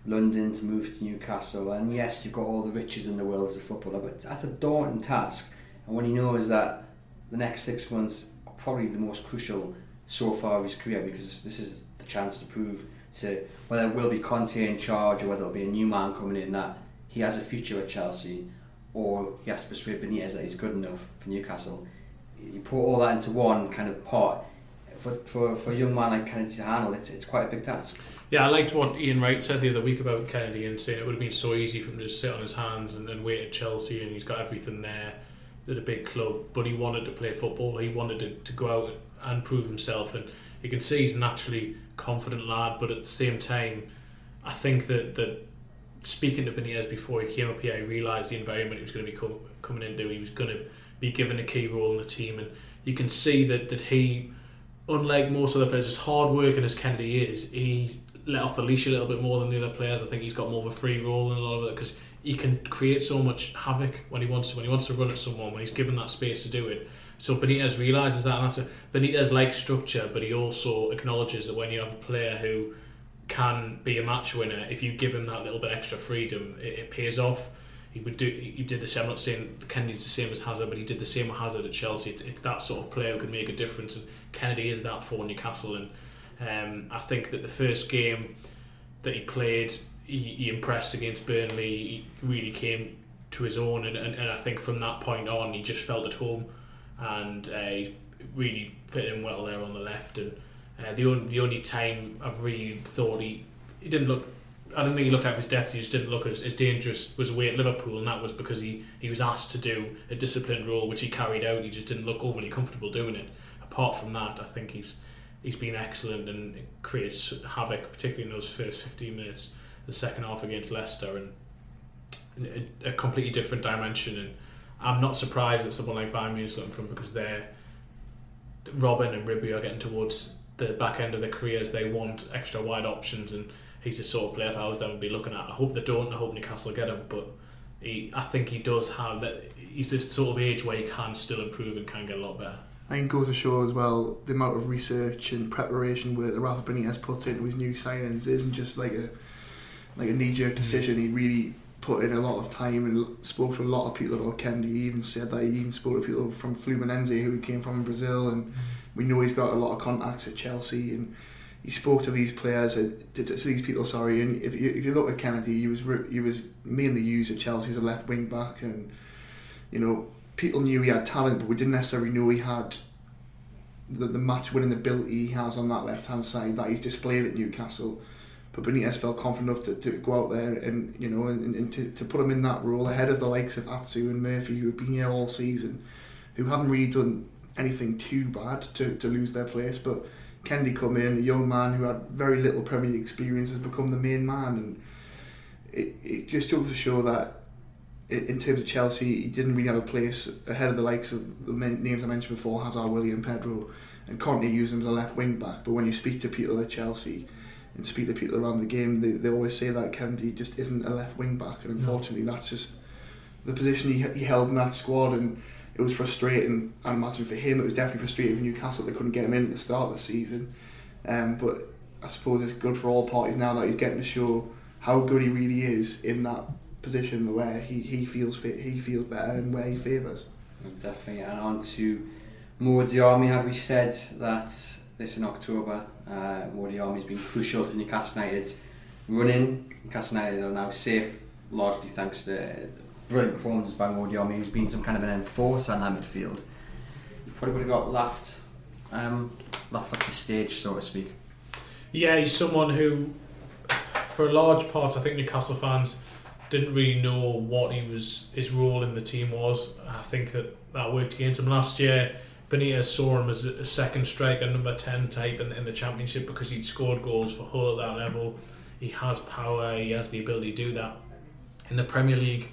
London to move to Newcastle. And yes, you've got all the riches in the world as a footballer, but that's a daunting task. And what he knows is that the next six months are probably the most crucial so far of his career, because this is the chance to prove to whether it will be Conte in charge or whether it'll be a new man coming in that he has a future at Chelsea, or he has to persuade Benitez that he's good enough for Newcastle. You put all that into one kind of pot for, for, for a young man like Kenedy to handle, it's, it's quite a big task. Yeah, I liked what Ian Wright said the other week about Kenedy and saying it would have been so easy for him to just sit on his hands and, and wait at Chelsea and he's got everything there at a big club, but he wanted to play football. He wanted to, to go out and prove himself, and you can see he's a naturally confident lad. But at the same time, I think that that speaking to Benitez before he came up here, he realised the environment he was going to be com- coming into. He was going to be given a key role in the team, and you can see that that he, unlike most other players, as hard working as Kenedy is, he let off the leash a little bit more than the other players. I think he's got more of a free role in a lot of it because he can create so much havoc when he wants to. When he wants to run at someone, when he's given that space to do it. So Benitez realizes that, and that's a, Benitez likes structure, but he also acknowledges that when you have a player who can be a match winner, if you give him that little bit extra freedom, it, it pays off. He would do. He did the same. I'm not saying Kenedy's the same as Hazard, but he did the same with Hazard at Chelsea. It's, it's that sort of player who can make a difference, and Kenedy is that for Newcastle. And um, I think that the first game that he played, he, he impressed against Burnley. He really came to his own, and, and, and I think from that point on, he just felt at home, and uh, he really fit in well there on the left. And uh, the only the only time I've really thought he he didn't look. I don't think he looked out of his depth. He just didn't look as, as dangerous. Was away at Liverpool, and that was because he, he was asked to do a disciplined role, which he carried out. He just didn't look overly comfortable doing it. Apart from that, I think he's he's been excellent and creates havoc, particularly in those first 15 minutes, the second half against Leicester, and a, a completely different dimension. And I'm not surprised that someone like Bayern Munich looking from because they're Robben and Ribery are getting towards the back end of their careers. They want extra wide options, and he's the sort of player if I was them would be looking at. I hope they don't. I hope Newcastle get him, but he, I think he does have that. He's the sort of age where he can still improve and can get a lot better. I think goes to show as well the amount of research and preparation that Rafa Benitez put into his new signings isn't just like a like a knee jerk mm-hmm. decision. He really put in a lot of time and spoke to a lot of people about Kenedy. He even said that he even spoke to people from Fluminense who he came from in Brazil, and mm-hmm. we know he's got a lot of contacts at Chelsea. And he spoke to these players, uh, to, these people. Sorry, and if you if you look at Kenedy, he was he was mainly used at Chelsea as a left wing back, and you know people knew he had talent, but we didn't necessarily know he had the, the match winning ability he has on that left hand side that he's displayed at Newcastle. But Benitez felt confident enough to, to go out there and you know and, and to, to put him in that role ahead of the likes of Atsu and Murphy who have been here all season, who haven't really done anything too bad to, to lose their place. But Kenedy come in, a young man who had very little Premier League experience, has become the main man, and it, it just goes to show that in terms of Chelsea, he didn't really have a place ahead of the likes of the names I mentioned before, Hazard, Willian, Pedro, and Conte used him as a left wing back. But when you speak to people at Chelsea and speak to people around the game, they, they always say that Kenedy just isn't a left wing back, and unfortunately, no. that's just the position he, he held in that squad, and it was frustrating. I imagine for him, it was definitely frustrating for Newcastle they couldn't get him in at the start of the season. Um, but I suppose it's good for all parties now that he's getting to show how good he really is in that position where he, he feels fit, he feels better, and where he favours. Definitely, and on to Mo Diame. Have we said that this in October, uh, Mo Diame's been crucial to Newcastle United's running. Newcastle United are now safe, largely thanks to brilliant performances by Diame, who's been some kind of an enforcer in that midfield. He probably would have got laughed, um, laughed off the stage, so to speak. Yeah, he's someone who, for a large part, I think Newcastle fans didn't really know what he was his role in the team was. I think that that worked against him last year. Benitez saw him as a second striker, number ten type in the, in the championship because he'd scored goals for Hull at that level. He has power. He has the ability to do that. In the Premier League,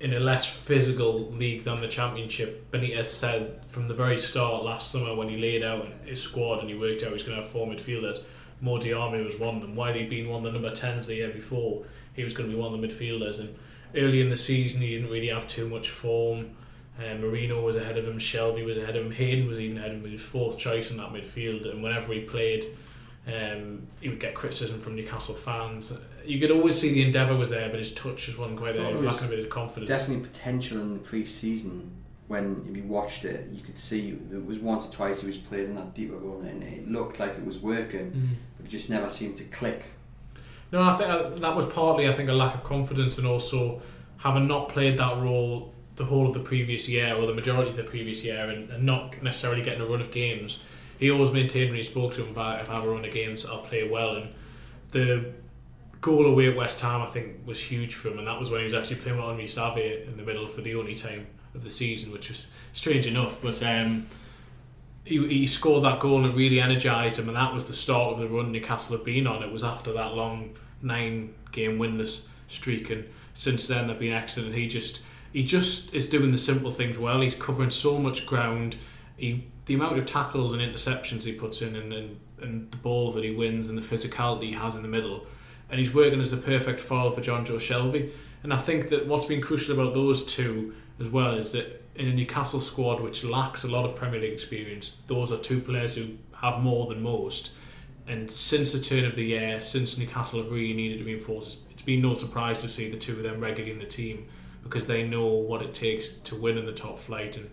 in a less physical league than the Championship, Benitez said from the very start last summer when he laid out his squad and he worked out he was going to have four midfielders, Mo Diame was one of them. While he'd been one of the number 10s the year before, he was going to be one of the midfielders. And early in the season, he didn't really have too much form. Uh, Merino was ahead of him, Shelvey was ahead of him, Hayden was even ahead of him. He was fourth choice in that midfield, and whenever he played, um, he would get criticism from Newcastle fans. You could always see the endeavour was there, but his touch just wasn't quite there. He was lacking a bit of confidence. Definitely potential in the pre-season. When if you watched it, you could see there was once or twice he was playing in that deeper role, and it looked like it was working, mm. but it just never seemed to click. No, I think uh, that was partly, I think, a lack of confidence, and also having not played that role the whole of the previous year or the majority of the previous year, and, and not necessarily getting a run of games. He always maintained when he spoke to him, I, if I have a run of games, I'll play well. And the goal away at West Ham, I think, was huge for him, and that was when he was actually playing with Henri Saivet in the middle for the only time of the season, which was strange enough. But um, he, he scored that goal and really energised him, and that was the start of the run Newcastle have been on. It was after that long nine game winless streak, and since then they've been excellent. He just he just is doing the simple things well. He's covering so much ground. He the amount of tackles and interceptions he puts in, and, and, and the balls that he wins, and the physicality he has in the middle, and he's working as the perfect foil for Jonjo Shelvey. And I think that what's been crucial about those two as well is that in a Newcastle squad which lacks a lot of Premier League experience, those are two players who have more than most. And since the turn of the year, since Newcastle have really needed to reinforce, it's been no surprise to see the two of them regularly in the team because they know what it takes to win in the top flight. And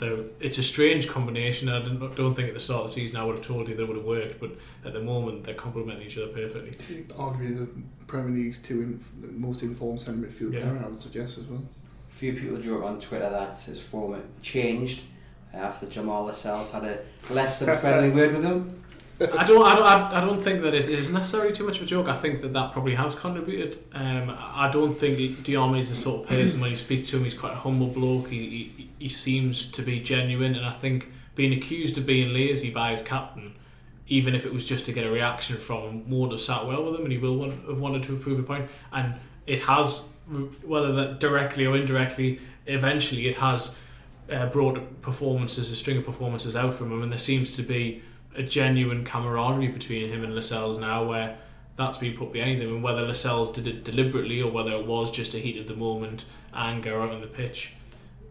it's a strange combination. I don't, don't think at the start of the season I would have told you that it would have worked, but at the moment they complement each other perfectly. Arguably the Premier League's two in, most informed centre midfield yeah. pair, I would suggest as well. A few people drew on Twitter that his form changed uh, after Jamal Lascelles had a less than friendly word with him. I don't, I don't, I don't think that it is necessarily too much of a joke. I think that that probably has contributed. Um, I don't think Diame is the sort of person when you speak to him, he's quite a humble bloke. He, he, he seems to be genuine, and I think being accused of being lazy by his captain, even if it was just to get a reaction from him, won't have sat well with him, and he will want, have wanted to prove a point. And it has, whether that directly or indirectly, eventually it has uh, brought performances, a string of performances out from him, and there seems to be a genuine camaraderie between him and Lascelles now, where that's been put behind them, and whether Lascelles did it deliberately or whether it was just a heat of the moment anger out on the pitch,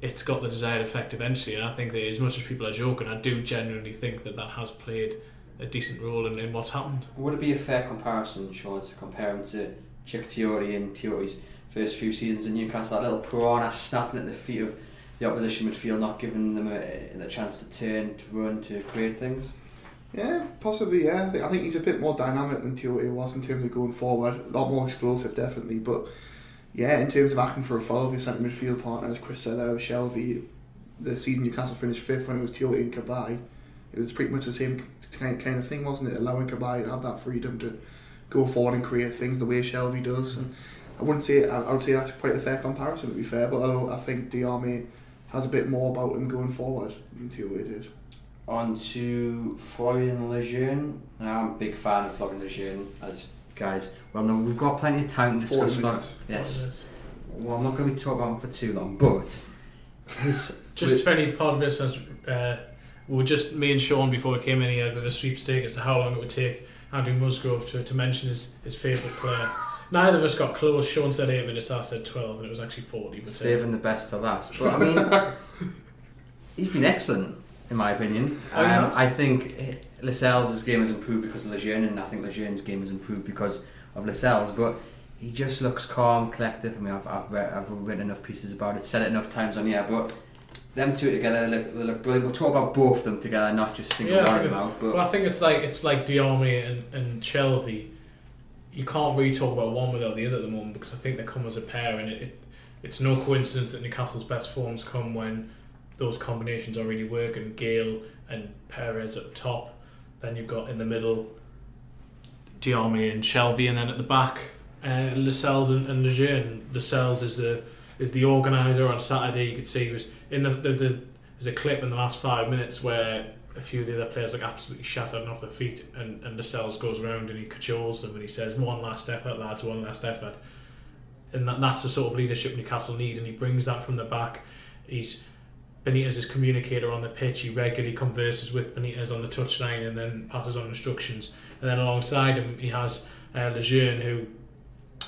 it's got the desired effect eventually. And I think that as much as people are joking, I do genuinely think that that has played a decent role in, in what's happened. Would it be a fair comparison, Sean, to compare him to Cheick Tioté in Tioté's first few seasons in Newcastle? That little piranha snapping at the feet of the opposition midfield, not giving them a, a chance to turn, to run, to create things? Yeah, possibly. Yeah, I think, I he's a bit more dynamic than Tioté was in terms of going forward. A lot more explosive, definitely. But yeah, in terms of acting for a foul of his centre midfield partner, as Chris said there, with Shelvey, the season Newcastle finished fifth when it was Tioté and Cabaye. It was pretty much the same kind of thing, wasn't it? Allowing Cabaye to have that freedom to go forward and create things the way Shelvey does. And I wouldn't say I would say that's quite a fair comparison to be fair, but although I think Diame has a bit more about him going forward than Tioté did. On to Florian Lejeune. Now, I'm a big fan of Florian Lejeune, as guys well no, we've got plenty of time to discuss that. Yes. Well, I'm not going to be talking about him for too long, but his just for any part of this, uh, we were just me and Sean before we came in here with a sweepstake as to how long it would take Andrew Musgrove to, to mention his, his favourite player. Neither of us got close. Sean said eight minutes, I said twelve, and it was actually forty. But Saving the best to last. But I mean, he's been excellent in my opinion. Oh, um, I think Lascelles' game has improved because of Lejeune, and I think Lejeune's game has improved because of Lascelles. But he just looks calm, collective. I mean, I've, I've, read, I've written enough pieces about it, said it enough times on here, but them two together they look, they look brilliant. We'll talk about both of them together, not just single yeah, one of them out. But well, I think it's like it's like Diame and, and Shelvey. You can't really talk about one without the other at the moment because I think they come as a pair, and it, it it's no coincidence that Newcastle's best forms come when those combinations already really working. Gayle and Perez at the top. Then you've got in the middle Diame and Shelvey, and then at the back uh, Lascelles and, and Lejeune. Lascelles is the is the organizer on Saturday. You could see he was in the, the, the there's a clip in the last five minutes where a few of the other players like absolutely shattered and off their feet, and and Lascelles goes around and he cajoles them and he says, "One last effort, lads, one last effort." And that, that's the sort of leadership Newcastle need, and he brings that from the back. He's Benitez's communicator on the pitch. He regularly converses with Benitez on the touchline and then passes on instructions. And then alongside him, he has uh, Lejeune, who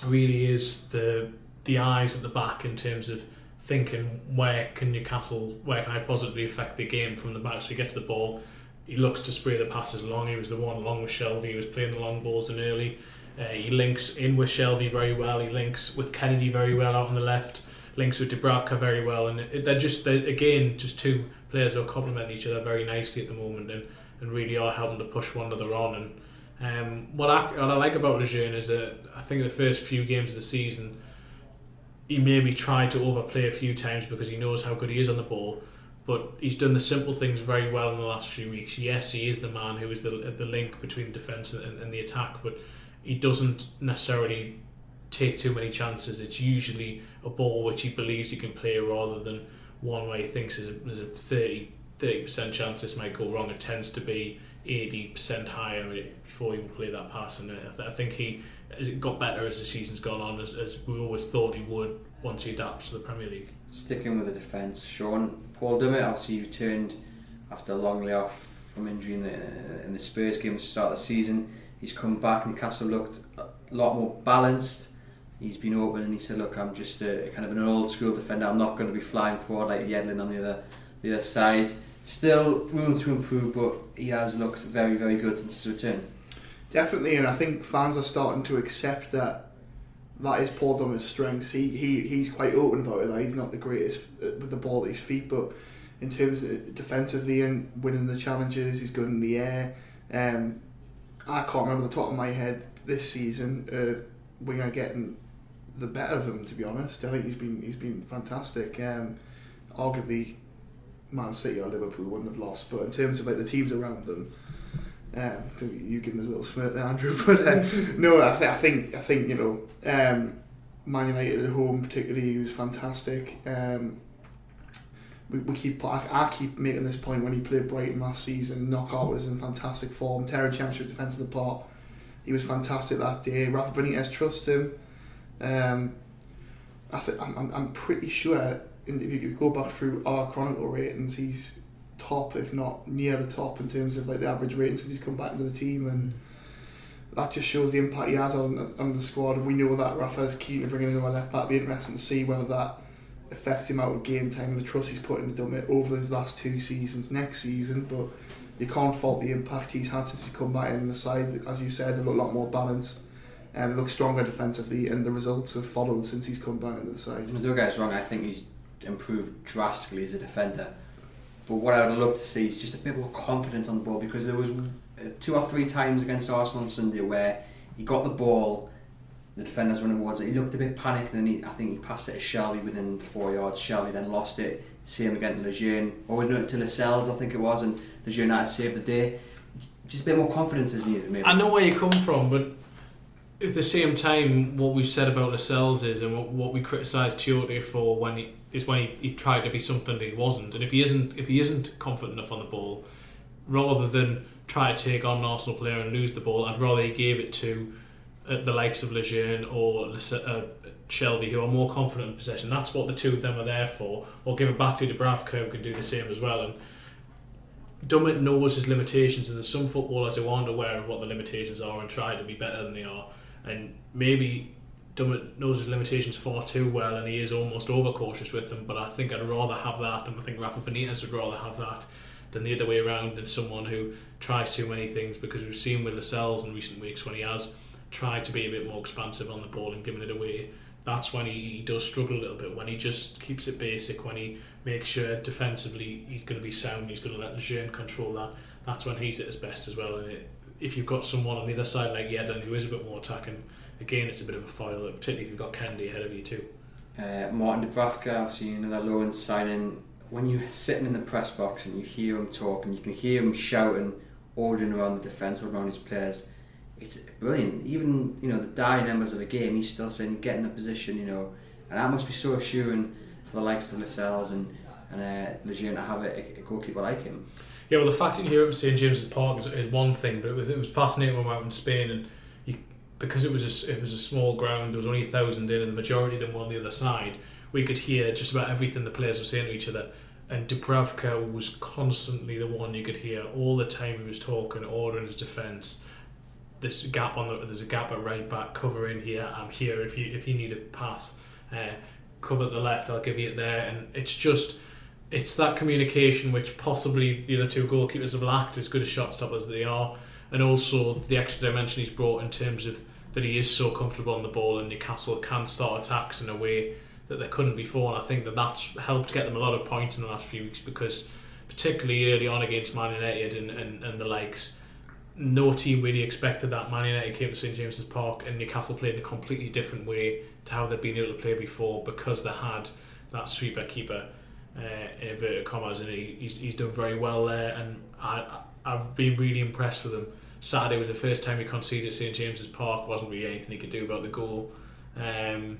really is the the eyes at the back in terms of thinking where can Newcastle, where can I positively affect the game from the back. So he gets the ball, he looks to spray the passes along. He was the one along with Shelvey. He was playing the long balls in early. Uh, he links in with Shelvey very well. He links with Kenedy very well out on the left links with Dubravka very well, and it, they're just they're, again just two players who complement each other very nicely at the moment, and, and really are helping to push one another on. And um, what I what I like about Lejeune is that I think the first few games of the season, he maybe tried to overplay a few times because he knows how good he is on the ball. But he's done the simple things very well in the last few weeks. Yes, he is the man who is the the link between defence and, and the attack. But he doesn't necessarily take too many chances. It's usually a ball which he believes he can play rather than one where he thinks there's a, there's a 30 percent chance this might go wrong. It tends to be 80% higher before he will play that pass. And uh, I, I think he got better as the season's gone on, as, as we always thought he would once he adapts to the Premier League. Sticking with the defence, Sean Paul Dummett obviously returned after a long layoff from injury in the in the Spurs game to start the season. He's come back. Newcastle looked a lot more balanced. He's been open and he said, "Look, I'm just a, kind of an old school defender. I'm not going to be flying forward like Yedlin on the other the other side. Still room to improve, but he has looked very very good since his return." Definitely, and I think fans are starting to accept that that is Paul Dummett's strengths. He, he he's quite open about it. That he's not the greatest with the ball at his feet, but in terms of defensively and winning the challenges, he's good in the air. Um, I can't remember the top of my head this season uh, winger getting the better of him. To be honest, I think he's been he's been fantastic. Um, arguably, Man City or Liverpool wouldn't have lost, but in terms of like the teams around them. Um, you give us a little smirk there, Andrew. But uh, no, I, th- I think I think you know, um, Man United at home particularly he was fantastic. Um, we, we keep I, I, keep making this point when he played Brighton last season. Knockaert was in fantastic form. Terry Championship defence of the part. He was fantastic that day. Rafa Benitez trusts him. Um, I think I'm, I'm, pretty sure in, if you go back through our chronicle ratings, he's top, if not near the top, in terms of like the average rating since he's come back into the team, and that just shows the impact he has on on the squad. And we know that Rafa's keen to bring in another left back. It'll be interesting to see whether that affects him out of game time and the trust he's put into Dummett over his last two seasons next season. But you can't fault the impact he's had since he's come back in the side. As you said, they look a lot more balanced and look stronger defensively, and the results have followed since he's come back into the side. Don't get us wrong, I think he's improved drastically as a defender. But what I would love to see is just a bit more confidence on the ball because there was uh, two or three times against Arsenal on Sunday where he got the ball, the defenders running towards it. He looked a bit panicked and then he, I think he passed it to Shelvey within four yards. Shelvey then lost it. Same again to Lejeune. Or no, to Lascelles, I think it was, and Lejeune had saved the day. Just a bit more confidence is needed, maybe. I know where you come from, but at the same time, what we've said about Lascelles is, and what, what we criticised Tiote for when he is when he, he tried to be something that he wasn't. And if he isn't if he isn't confident enough on the ball, rather than try to take on an Arsenal player and lose the ball, I'd rather he gave it to uh, the likes of Lejeune or uh, Shelvey, who are more confident in possession. That's what the two of them are there for. Or give it back to Dubravka, who can do the same as well. And Dummett knows his limitations, and there's some footballers who aren't aware of what the limitations are and try to be better than they are. And maybe Dummett knows his limitations far too well, and he is almost overcautious with them. But I think I'd rather have that, and I think Rafa Benitez would rather have that than the other way around, than someone who tries too many things. Because we've seen with Lascelles in recent weeks when he has tried to be a bit more expansive on the ball and giving it away. That's when he, does struggle a little bit. When he just keeps it basic, when he makes sure defensively he's going to be sound, he's going to let Lejeune control that. That's when he's at his best as well. And it, if you've got someone on the other side like Yedlin who is a bit more attacking, again it's a bit of a foil, particularly if you've got Kenedy ahead of you too. Uh, Martin Dubravka, obviously another loan signing. When you're sitting in the press box and you hear him talk and you can hear him shouting, ordering around the defence, ordering around his players, it's brilliant. Even you know the dying numbers of the game, he's still saying get in the position, you know, and that must be so assuring for the likes of Lascelles and and uh, Lejeune to have a, a goalkeeper like him. Yeah, well, the fact that you hear him St James's Park is, is, one thing, but it was, it was fascinating when we were out in Spain, and you, because it was a, it was a small ground, there was only a thousand in, and the majority of them were on the other side. We could hear just about everything the players were saying to each other, and Dubravka was constantly the one you could hear all the time. He was talking, ordering his defence. This gap on the there's a gap at right back, cover in here. I'm here if you if you need a pass, uh, cover the left. I'll give you it there, and it's just it's that communication which possibly the other two goalkeepers have lacked as good as shot stoppers they are, and also the extra dimension he's brought in terms of that he is so comfortable on the ball and Newcastle can start attacks in a way that they couldn't before. And I think that that's helped get them a lot of points in the last few weeks because, particularly early on against Man United and, and, and the likes, no team really expected that. Man United came to St James's Park and Newcastle played in a completely different way to how they've been able to play before because they had that sweeper keeper uh, inverted commas, and he, he's, he's done very well there. And I, I've been really impressed with him Saturday was the first time he conceded at St James's Park. wasn't really anything he could do about the goal. Um,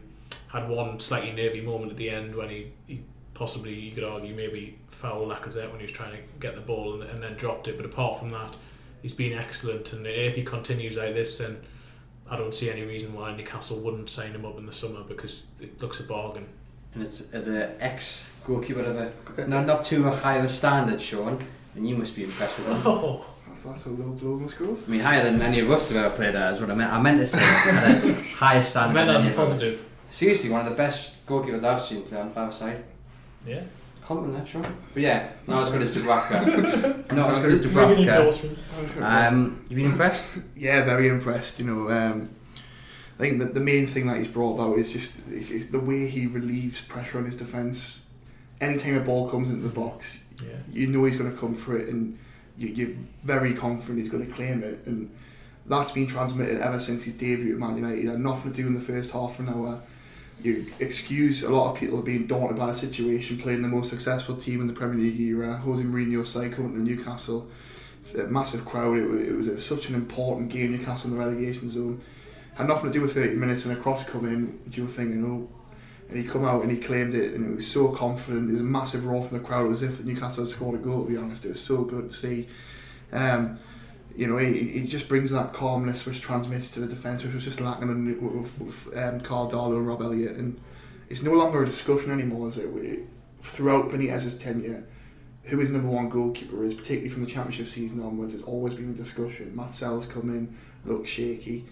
had one slightly nervy moment at the end when he, he possibly you could argue maybe fouled Lacazette when he was trying to get the ball and, and then dropped it. But apart from that, he's been excellent. And if he continues like this, then I don't see any reason why Newcastle wouldn't sign him up in the summer because it looks a bargain. And it's, as an ex goalkeeper of a not not too high of a standard, Sean, and you must be impressed with him. Oh, That's, that's a little blow Musgrove. I mean, higher than any of us have ever played at, is what I meant. I meant to say at a higher I standard. meant than that's a any of us. positive. Seriously, one of the best goalkeepers I've seen play on five side. Yeah. Compliment that, Sean. But yeah, not as good as Dubravka. not as good as Dubravka. endorsement. Um, you been impressed? Yeah, very impressed. You know, um, I think that the main thing that he's brought about is just is, is the way he relieves pressure on his defence. Anytime a ball comes into the box, Yeah. you know he's going to come for it, and you, you're very confident he's going to claim it. And that's been transmitted ever since his debut at Man United. He had nothing to do in the first half an hour. You excuse a lot of people being daunted by the situation, playing the most successful team in the Premier League era. Jose Mourinho's side coming to Newcastle, a massive crowd. It was, it was, it was such an important game. Newcastle in the relegation zone had nothing to do with 30 minutes, and a cross come in. You were thinking, oh, and he come out and he claimed it, and he was so confident. There was a massive roar from the crowd as if Newcastle had scored a goal. To be honest, it was so good to see. Um, you know, he, he just brings that calmness which transmits to the defence, which was just lacking in, with, with um, Carl Darlow and Rob Elliott. And it's no longer a discussion anymore, is it? We, throughout Benitez's tenure, who his number one goalkeeper is, particularly from the championship season onwards, it's always been a discussion. Matz Sels come in, look shaky.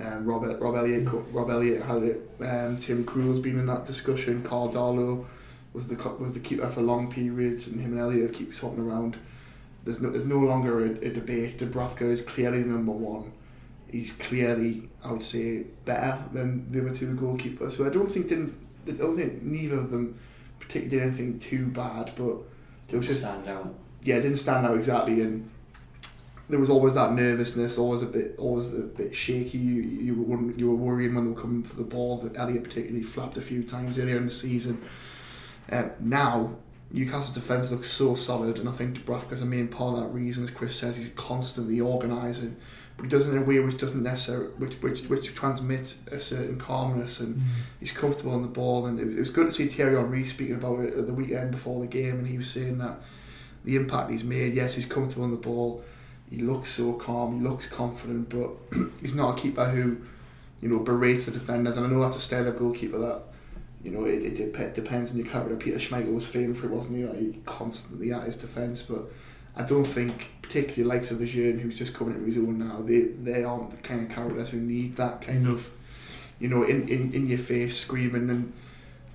Um, Rob, Rob Elliott, Rob Elliott had it. Um, Tim Krul's been in that discussion. Carl Darlow was the was the keeper for long periods, and him and Elliott keep swapping around. There's no there's no longer a, a debate. Dubravka is clearly number one. He's clearly, I would say, better than the other two goalkeepers. So I don't think didn't I don't think neither of them particularly did anything too bad, but it was just stand out. yeah, it didn't stand out exactly, and there was always that nervousness, always a bit, always a bit shaky. You you were you were worrying when they were coming for the ball. That Elliott particularly flapped a few times earlier in the season. Uh, now Newcastle's defence looks so solid, and I think Dubravka's a main part of that reason. As Chris says, he's constantly organising, but he does it in a way which doesn't necessarily which which which transmits a certain calmness, and he's comfortable on the ball. And it, it was good to see Thierry Henry speaking about it at the weekend before the game, and he was saying that the impact he's made. Yes, he's comfortable on the ball. He looks so calm. He looks confident, but he's not a keeper who, you know, berates the defenders. And I know that's a style of goalkeeper that, you know, it, it, dep- depends on your character. Peter Schmeichel was famous for it, wasn't he? Like, constantly at his defence, but I don't think, particularly the likes of Lejeune, who's just coming into his own now, they they aren't the kind of characters who need that kind of, you know, in, in, in your face screaming. And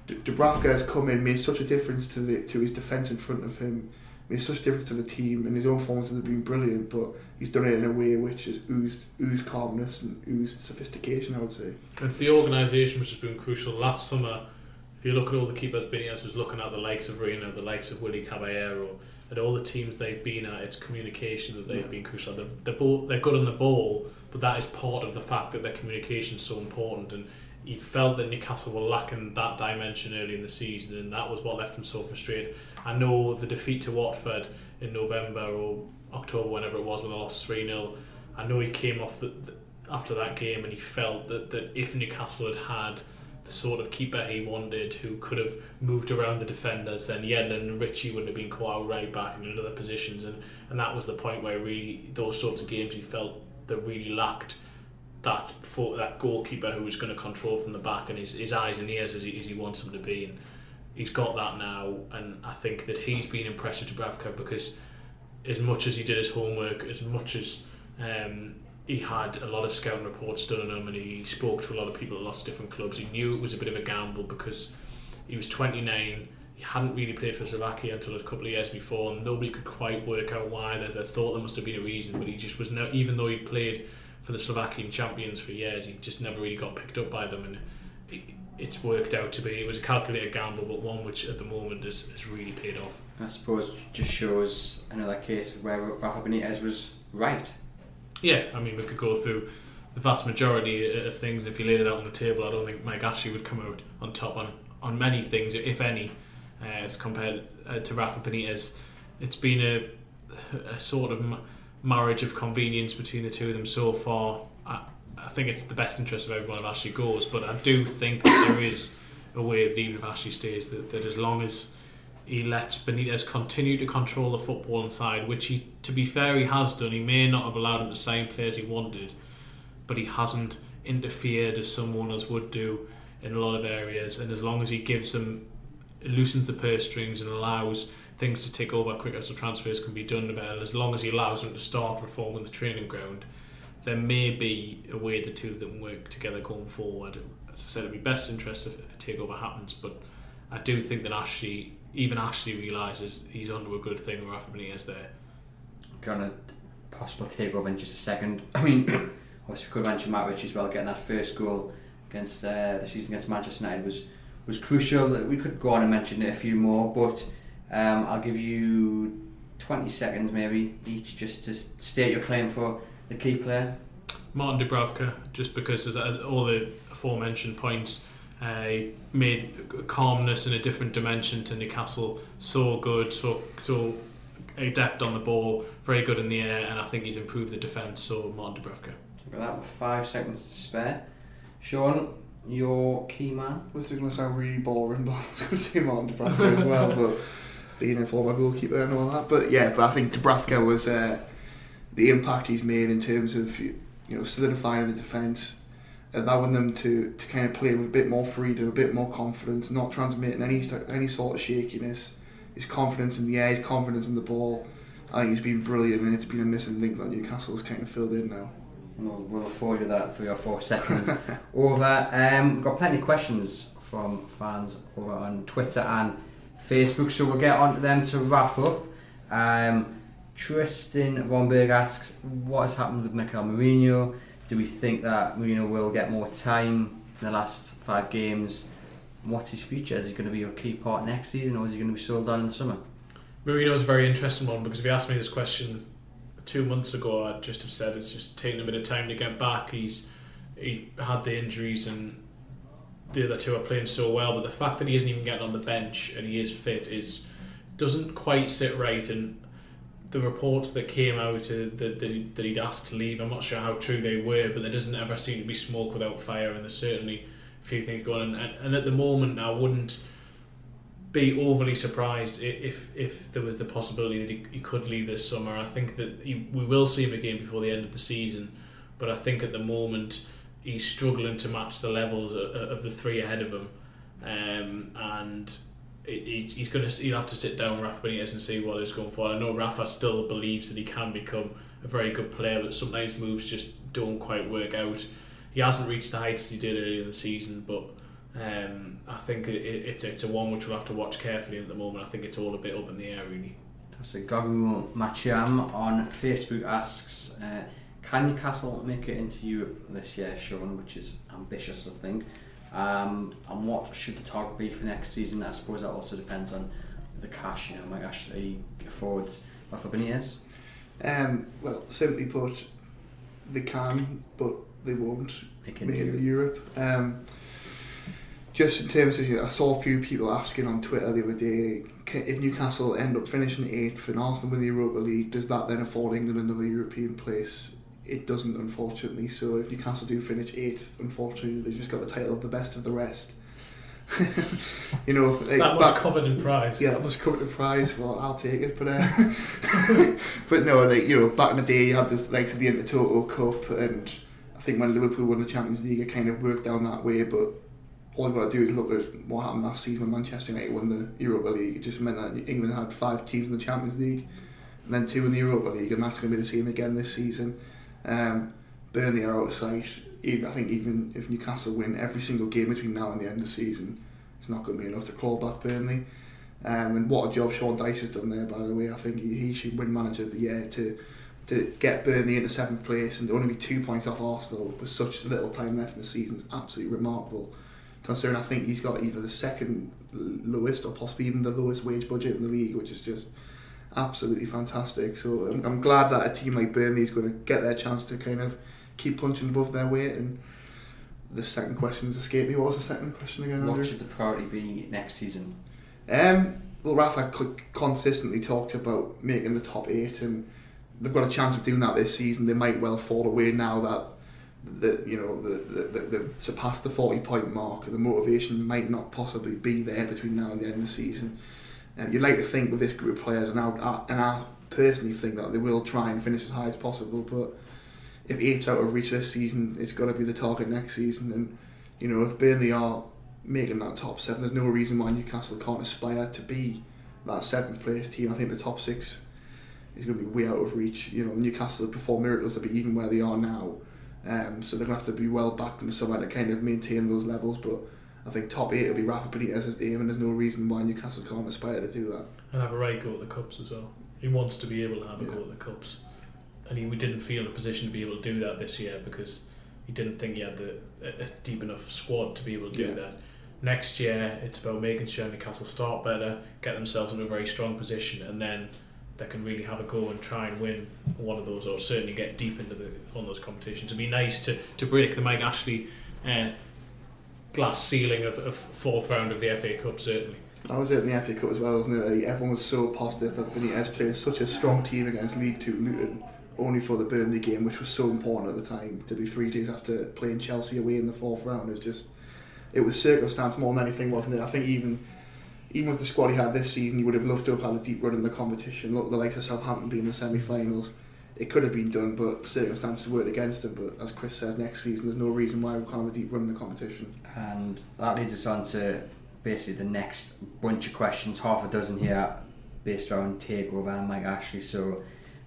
Dubravka has come in, made such a difference to the to his defence in front of him made such a difference to the team, and his own performances have been brilliant. But he's done it in a way which has oozed, oozed calmness and oozed sophistication. I would say. It's the organisation which has been crucial. Last summer, if you look at all the keepers Benitez was looking at, the likes of Reina, the likes of Willy Caballero, at all the teams they've been at, it's communication that they've Yeah. been crucial. They're, they're, ball, they're good on the ball, but that is part of the fact that their communication is so important. And he felt that Newcastle were lacking that dimension early in the season, and that was what left him so frustrated. I know the defeat to Watford in November or October, whenever it was, when they lost 3 0. I know he came off the, the, after that game and he felt that, that if Newcastle had had the sort of keeper he wanted who could have moved around the defenders, then Yedlin and Ritchie wouldn't have been quite right back in other positions. And, and that was the point where really those sorts of games he felt that really lacked that for that goalkeeper who was going to control from the back and his, his eyes and ears as he, as he wants them to be. And he's got that now, and I think that he's been impressive to Dubravka because as much as he did his homework, as much as um, he had a lot of scouting reports done on him, and he spoke to a lot of people at lots of different clubs, he knew it was a bit of a gamble because he was 29. He hadn't really played for Slovakia until a couple of years before, and nobody could quite work out why. They, thought there must have been a reason, but he just was no. Even though he played for the Slovakian champions for years, he just never really got picked up by them, and it, it's worked out to be. It was a calculated gamble, but one which at the moment has, has really paid off. I suppose just shows another case of where Rafa Benitez was right. Yeah, I mean, we could go through the vast majority of things. and If you laid it out on the table, I don't think Mike Ashley would come out on top on, on many things, if any, uh, as compared uh, to Rafa Benitez. It's been a, a sort of marriage of convenience between the two of them so far. I, I think it's the best interest of everyone if Ashley goes, but I do think that there is a way that even if Ashley stays, that, that as long as he lets Benitez continue to control the football inside, which he, to be fair, he has done. He may not have allowed him to sign players he wanted, but he hasn't interfered as someone else would do in a lot of areas. And as long as he gives them, loosens the purse strings and allows things to take over quicker so transfers can be done better, as long as he allows them to start reforming the training ground, there may be a way the two of them work together going forward. As I said, it'd be best interest if, if a takeover happens, but I do think that Ashley, even Ashley, realises he's onto a good thing with Rafa Benitez there. To possible takeover in just a second. I mean, obviously we could mention Matt Ritchie as well, getting that first goal against uh, the season against Manchester United was was crucial. We could go on and mention it a few more, but um, I'll give you 20 seconds maybe each just to state your claim for the key player. Martin Dubravka, just because as all the aforementioned points, uh, made calmness in a different dimension to Newcastle. So good, so so adept on the ball, very good in the air, and I think he's improved the defence. So Martin Dubravka. Look at that, with five seconds to spare. Sean, your key man. This is going to sound really boring, but I was going to say Martin Dubravka as well, but being a former goalkeeper and all that. But yeah, but I think Dubravka was uh, the impact he's made in terms of you know solidifying the defence, allowing them to, to kind of play with a bit more freedom, a bit more confidence, not transmitting any any sort of shakiness. His confidence in the air, his confidence in the ball. I think he's been brilliant, and it's been a missing link that Newcastle's kind of filled in now. We'll, we'll afford you that three or four seconds over. Um, we've got plenty of questions from fans over on Twitter and Facebook, so we'll get on to them to wrap up. Um, Tristan Romberg asks, what has happened with Mikel Merino? Do we think that Merino will get more time in the last five games? What's his future? Is he going to be a key part next season, or is he going to be sold on in the summer? Merino is a very interesting one because if you asked me this question two months ago, I'd just have said it's just taking a bit of time to get back. He's he had the injuries and the other two are playing so well, but the fact that he isn't even getting on the bench and he is fit is doesn't quite sit right. And the reports that came out uh, that, that, he, that he'd asked to leave, I'm not sure how true they were, but there doesn't ever seem to be smoke without fire, and there's certainly a few things going on. And, and at the moment, I wouldn't be overly surprised if if there was the possibility that he, he could leave this summer. I think that he, we will see him again before the end of the season, but I think at the moment he's struggling to match the levels of, of the three ahead of him, um, and he, he's going to he'll have to sit down with Rafa Benitez and see what he's going for. I know Rafa still believes that he can become a very good player, but sometimes moves just don't quite work out. He hasn't reached the heights he did earlier in the season, but um, I think it, it, it's, a one which we'll have to watch carefully at the moment. I think it's all a bit up in the air, really. So Gabriel Machiam on Facebook asks, uh, can Newcastle make it into Europe this year, Sean? Which is ambitious, I think. Um, and what should the target be for next season? I suppose that also depends on the cash. You know, might actually afford Rafa Benitez. Um, well, simply put, they can, but they won't make it in Europe. Um, just in terms of, I saw a few people asking on Twitter the other day, if Newcastle end up finishing eighth and Arsenal win the Europa League, does that then afford England another European place? It doesn't, unfortunately. So if Newcastle do finish eighth, unfortunately, they've just got the title of the best of the rest. you know, like that was covered in prize. Yeah, that was covered in prize. Well, I'll take it, but uh, but no, like you know, back in the day, you had this like to the Intertoto Cup, and I think when Liverpool won the Champions League, it kind of worked down that way. But all you've got to do is look at what happened last season when Manchester United won the Europa League. It just meant that England had five teams in the Champions League and then two in the Europa League, and that's going to be the same again this season. Um, Burnley are out of sight. Even, I think even if Newcastle win every single game between now and the end of the season, it's not going to be enough to claw back Burnley. Um, and what a job Sean Dyche has done there, by the way. I think he, he should win Manager of the Year to to get Burnley into seventh place and only be two points off Arsenal with such little time left in the season is absolutely remarkable considering I think he's got either the second lowest or possibly even the lowest wage budget in the league, which is just absolutely fantastic. So I'm, I'm glad that a team like Burnley is going to get their chance to kind of keep punching above their weight. And the second question's escaped me. What was the second question again? Andrew? What should the priority be next season? Um, well, Rafa consistently talks about making the top eight and they've got a chance of doing that this season. They might well fall away now that that you know the, the, the, they've surpassed the 40 point mark. And the motivation might not possibly be there between now and the end of the season. Um, you'd like to think with this group of players, and I, and I personally think that they will try and finish as high as possible. But if eight's out of reach this season, it's got to be the target next season. And you know, if Burnley are making that top seven, there's no reason why Newcastle can't aspire to be that seventh place team. I think the top six is going to be way out of reach. You know, Newcastle have performed miracles to be even where they are now. Um, so they're going to have to be well back in the summer to kind of maintain those levels. But I think top eight will be Rafa Benitez's aim, and there's no reason why Newcastle can't aspire to do that. And have a right go at the cups as well. He wants to be able to have a yeah. go at the cups, and he we didn't feel in a position to be able to do that this year because he didn't think he had the, a, deep enough squad to be able to do yeah. that. Next year, it's about making sure Newcastle start better, get themselves in a very strong position, and then they can really have a go and try and win one of those, or certainly get deep into the one of those competitions. It'd be nice to, to break the Mike Ashley uh, glass ceiling of, of fourth round of the FA Cup, certainly. That was it in the FA Cup as well, wasn't it? Everyone was so positive that Benitez played such a strong team against League Two Luton, only for the Burnley game, which was so important at the time. To be three days after playing Chelsea away in the fourth round is just, it was circumstance more than anything, wasn't it? I think even even with the squad he had this season, you would have loved to have had a deep run in the competition. Look, the likes of Southampton being in the semi-finals, it could have been done, but circumstances worked against him. But as Chris says, next season there's no reason why we can't have a deep run in the competition. And that leads us on to basically the next bunch of questions, half a dozen here, based around takeover and Mike Ashley. So.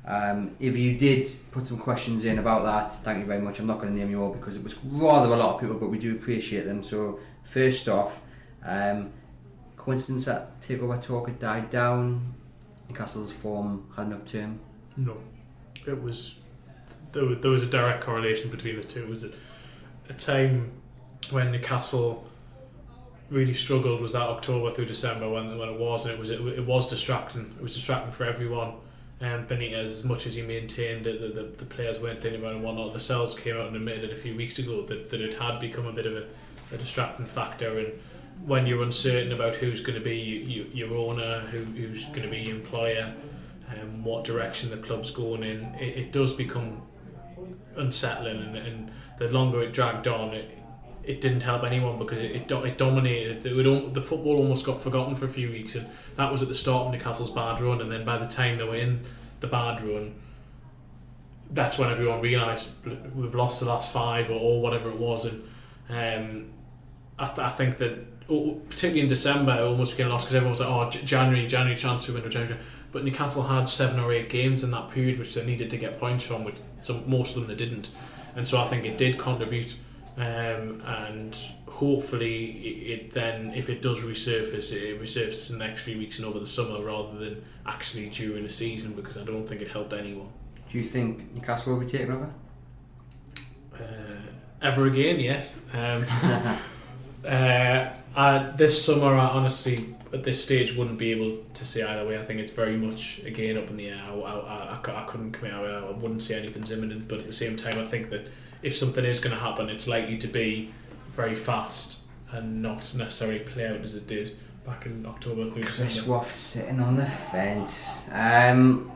Um, if you did put some questions in about that, thank you very much. I'm not going to name you all because it was rather a lot of people, but we do appreciate them. So, first off, um, coincidence that takeover talk had died down? Newcastle's form had an upturn? No. It was there, was. there was a direct correlation between the two. It was a, a time when Newcastle really struggled was that October through December when when it was and it was it, it was distracting. It was distracting for everyone. Um, Benitez, as much as he maintained that the, the, players weren't thinking about it and whatnot, Lascelles came out and admitted it a few weeks ago that, that it had become a bit of a, a distracting factor and when you're uncertain about who's going to be you, you, your owner, who, who's going to be your employer, um, what direction the club's going in, it, it does become unsettling. And, and, the longer it dragged on, it, it didn't help anyone because it, it, it dominated. It would, the football almost got forgotten for a few weeks, and that was at the start of Newcastle's bad run. And then by the time they were in the bad run, that's when everyone realised we've lost the last five or, or whatever it was. And um, I, th- I think that particularly in December, it almost became lost because everyone was like, "Oh, January, January transfer window, January." But Newcastle had seven or eight games in that period which they needed to get points from, which some most of them they didn't, and so I think it did contribute. Um, and hopefully, it, it, then, if it does resurface, it resurfaces in the next few weeks and over the summer rather than actually during the season because I don't think it helped anyone. Do you think Newcastle will be taken over? Uh, ever again, yes. Um, uh, uh, this summer, I honestly, at this stage, wouldn't be able to say either way. I think it's very much again up in the air. I, I, I, I couldn't commit. I, I wouldn't say anything's imminent, but at the same time, I think that if something is going to happen, it's likely to be very fast and not necessarily play out as it did back in October through Chris Waugh sitting on the fence. Um,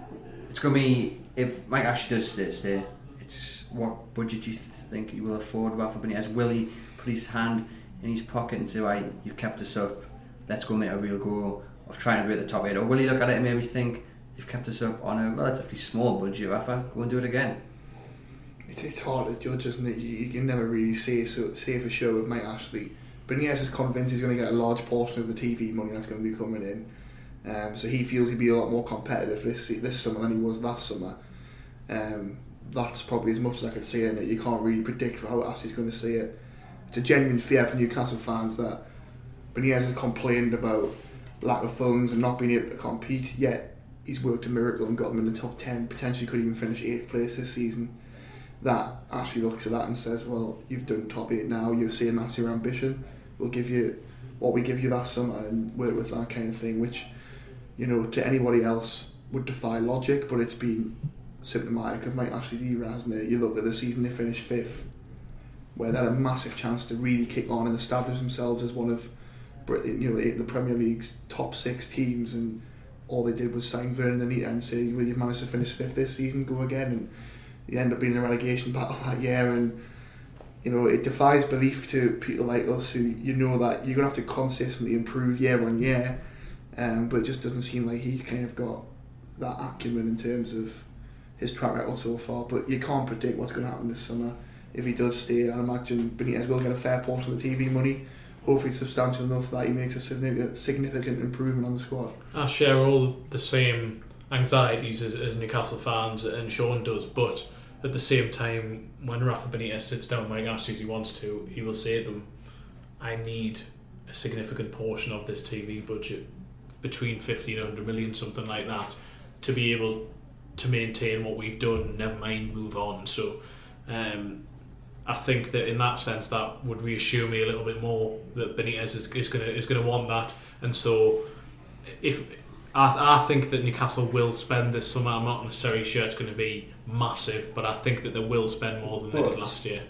it's going to be if Mike Ashley does stay, stay. It's what budget do you think he will afford? Rafa Benitez will he put his hand in his pocket and say, right, you've kept us up, let's go make a real go of trying to be at the top eight? Or will he look at it and maybe think, you've kept us up on a relatively small budget, Rafa, go and do it again? It's, it's hard to judge, isn't it? You, you can never really say, so, say for sure with Mike Ashley. But Nias is convinced he's going to get a large portion of the TV money that's going to be coming in. Um, so he feels he'd be a lot more competitive this this summer than he was last summer. Um, that's probably as much as I could say in it. You can't really predict how Ashley's going to see it it's a genuine fear for Newcastle fans that Benitez hasn't complained about lack of funds and not being able to compete, yet he's worked a miracle and got them in the top 10, potentially could even finish 8th place this season. That actually looks at that and says, well, you've done top 8 now, you're saying that's your ambition, we'll give you what we give you last summer and work with that kind of thing, which, you know, to anybody else would defy logic, but it's been symptomatic of Mike Ashley's era, hasn't it? You look at the season they finished 5th, where they had a massive chance to really kick on and establish themselves as one of you know the Premier League's top six teams, and all they did was sign Vurnon and say, well, you've managed to finish fifth this season, go again. And you end up being in a relegation battle that year. And, you know, it defies belief to people like us who you know that you're to have to consistently improve year on year. Um, but it just doesn't seem like he kind of got that acumen in terms of his track record so far. But you can't predict what's going to happen this summer. If he does stay, I imagine Benitez will get a fair portion of the TV money hopefully substantial enough that he makes a significant, significant improvement on the squad. I share all the same anxieties as, as Newcastle fans, and Sean does, but at the same time, when Rafa Benitez sits down with Mike Ashley as he wants to, he will say to them, I need a significant portion of this TV budget, between 50 and 100 million, something like that, to be able to maintain what we've done, never mind move on. So, um, I think that in that sense, that would reassure me a little bit more that Benitez is, is going to is going to want that, and so if I, I think that Newcastle will spend this summer, I'm not necessarily sure it's going to be massive, but I think that they will spend more than they did last year.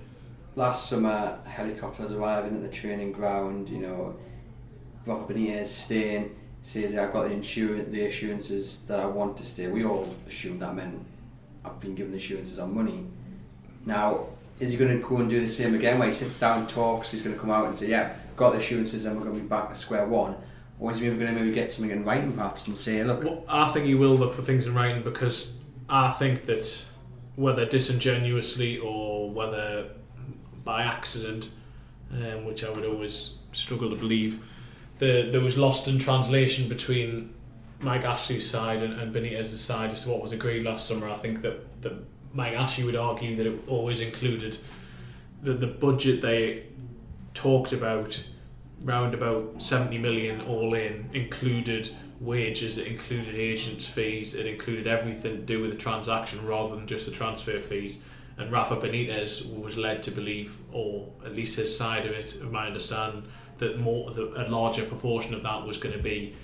Last summer, helicopters arriving at the training ground. You know, Robert Benitez staying. Says I've got the insurance, the assurances that I want to stay. We all assumed that meant I've been given the assurances on money. Now is he going to go and do the same again where he sits down, talks, he's going to come out and say, yeah, got the assurances and we're going to be back to square one? Or is he going to maybe get something in writing perhaps and say, look... Well, I think he will look for things in writing because I think that whether disingenuously or whether by accident, um, which I would always struggle to believe, the, there was lost in translation between Mike Ashley's side and, and Benitez's side as to what was agreed last summer. I think that the Mike Ashley would argue that it always included the, the budget they talked about round about 70 million all in included wages it included agents fees it included everything to do with the transaction rather than just the transfer fees. And Rafa Benitez was led to believe or at least his side of it of my understanding that more a larger proportion of that was going to be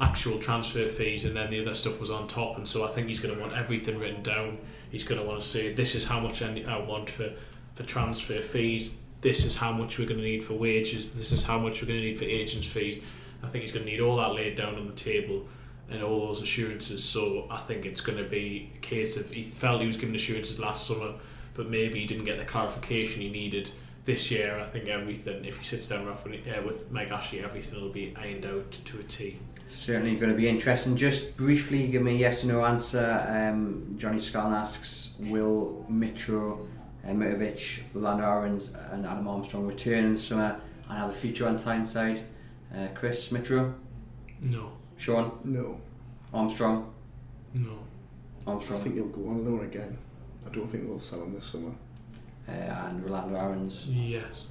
actual transfer fees and then the other stuff was on top. And so I think he's going to want everything written down he's going to want to say this is how much I want for, for transfer fees, this is how much we're going to need for wages, this is how much we're going to need for agents' fees. I think he's going to need all that laid down on the table and all those assurances. So I think it's going to be a case of he felt he was given assurances last summer, but maybe he didn't get the clarification he needed this year. I think everything, if he sits down with, uh, with Mike Ashley, everything will be ironed out to a T. Certainly going to be interesting. Just briefly, give me a yes or no answer. Um, Johnny Scan asks, will Mitro, uh, Mitrovic, Rolando Aarons and Adam Armstrong return in the summer and have a future on Tyneside? Uh, Chris, Mitro? No. Sean? No. Armstrong? No. Armstrong? I think he'll go on loan again. I don't think they'll sell him this summer. Uh, and Rolando Aarons? Yes.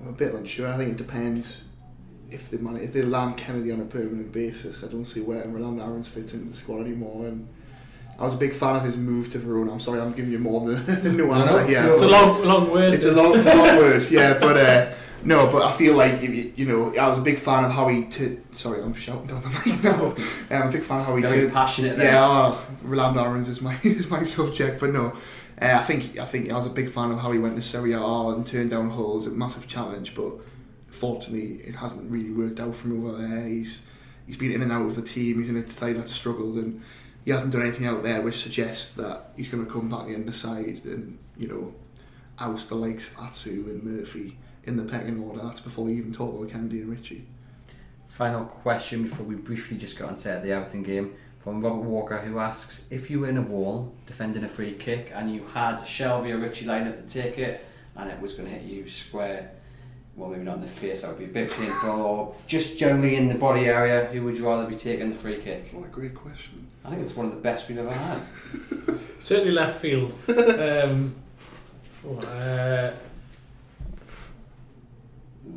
I'm a bit unsure. I think it depends if they man- if they land Kenedy on a permanent basis, I don't see where Rolando Aarons fits into the squad anymore. And I was a big fan of his move to Verona. I'm sorry, I'm giving you more than no answer here. It's a long, long word. It's a long, it's a long word, yeah. But uh, no, but I feel like you, you know, I was a big fan of how he. T- sorry, I'm shouting down the mic now. I'm a big fan of how he. Very t- passionate. There. Yeah, oh, Rolando Aarons is my is my subject, but no. Uh, I think I think I was a big fan of how he went to Serie A and turned down Hull. a massive challenge, but unfortunately, it hasn't really worked out for him over there. He's he's been in and out of the team. He's in a side that's struggled, and he hasn't done anything out there which suggests that he's going to come back in the side and you know oust the likes of Atsu and Murphy in the pecking order. That's before you even talk about Kenedy and Ritchie. Final question before we briefly just got on set the Everton game from Robert Walker who asks if you were in a wall defending a free kick and you had Shelvey or Ritchie line up to take it and it was going to hit you square well, maybe not in the face, that would be a bit painful, or just generally in the body area, who would you rather be taking the free kick? What a great question. I think it's one of the best we've ever had. Certainly left field. um, uh,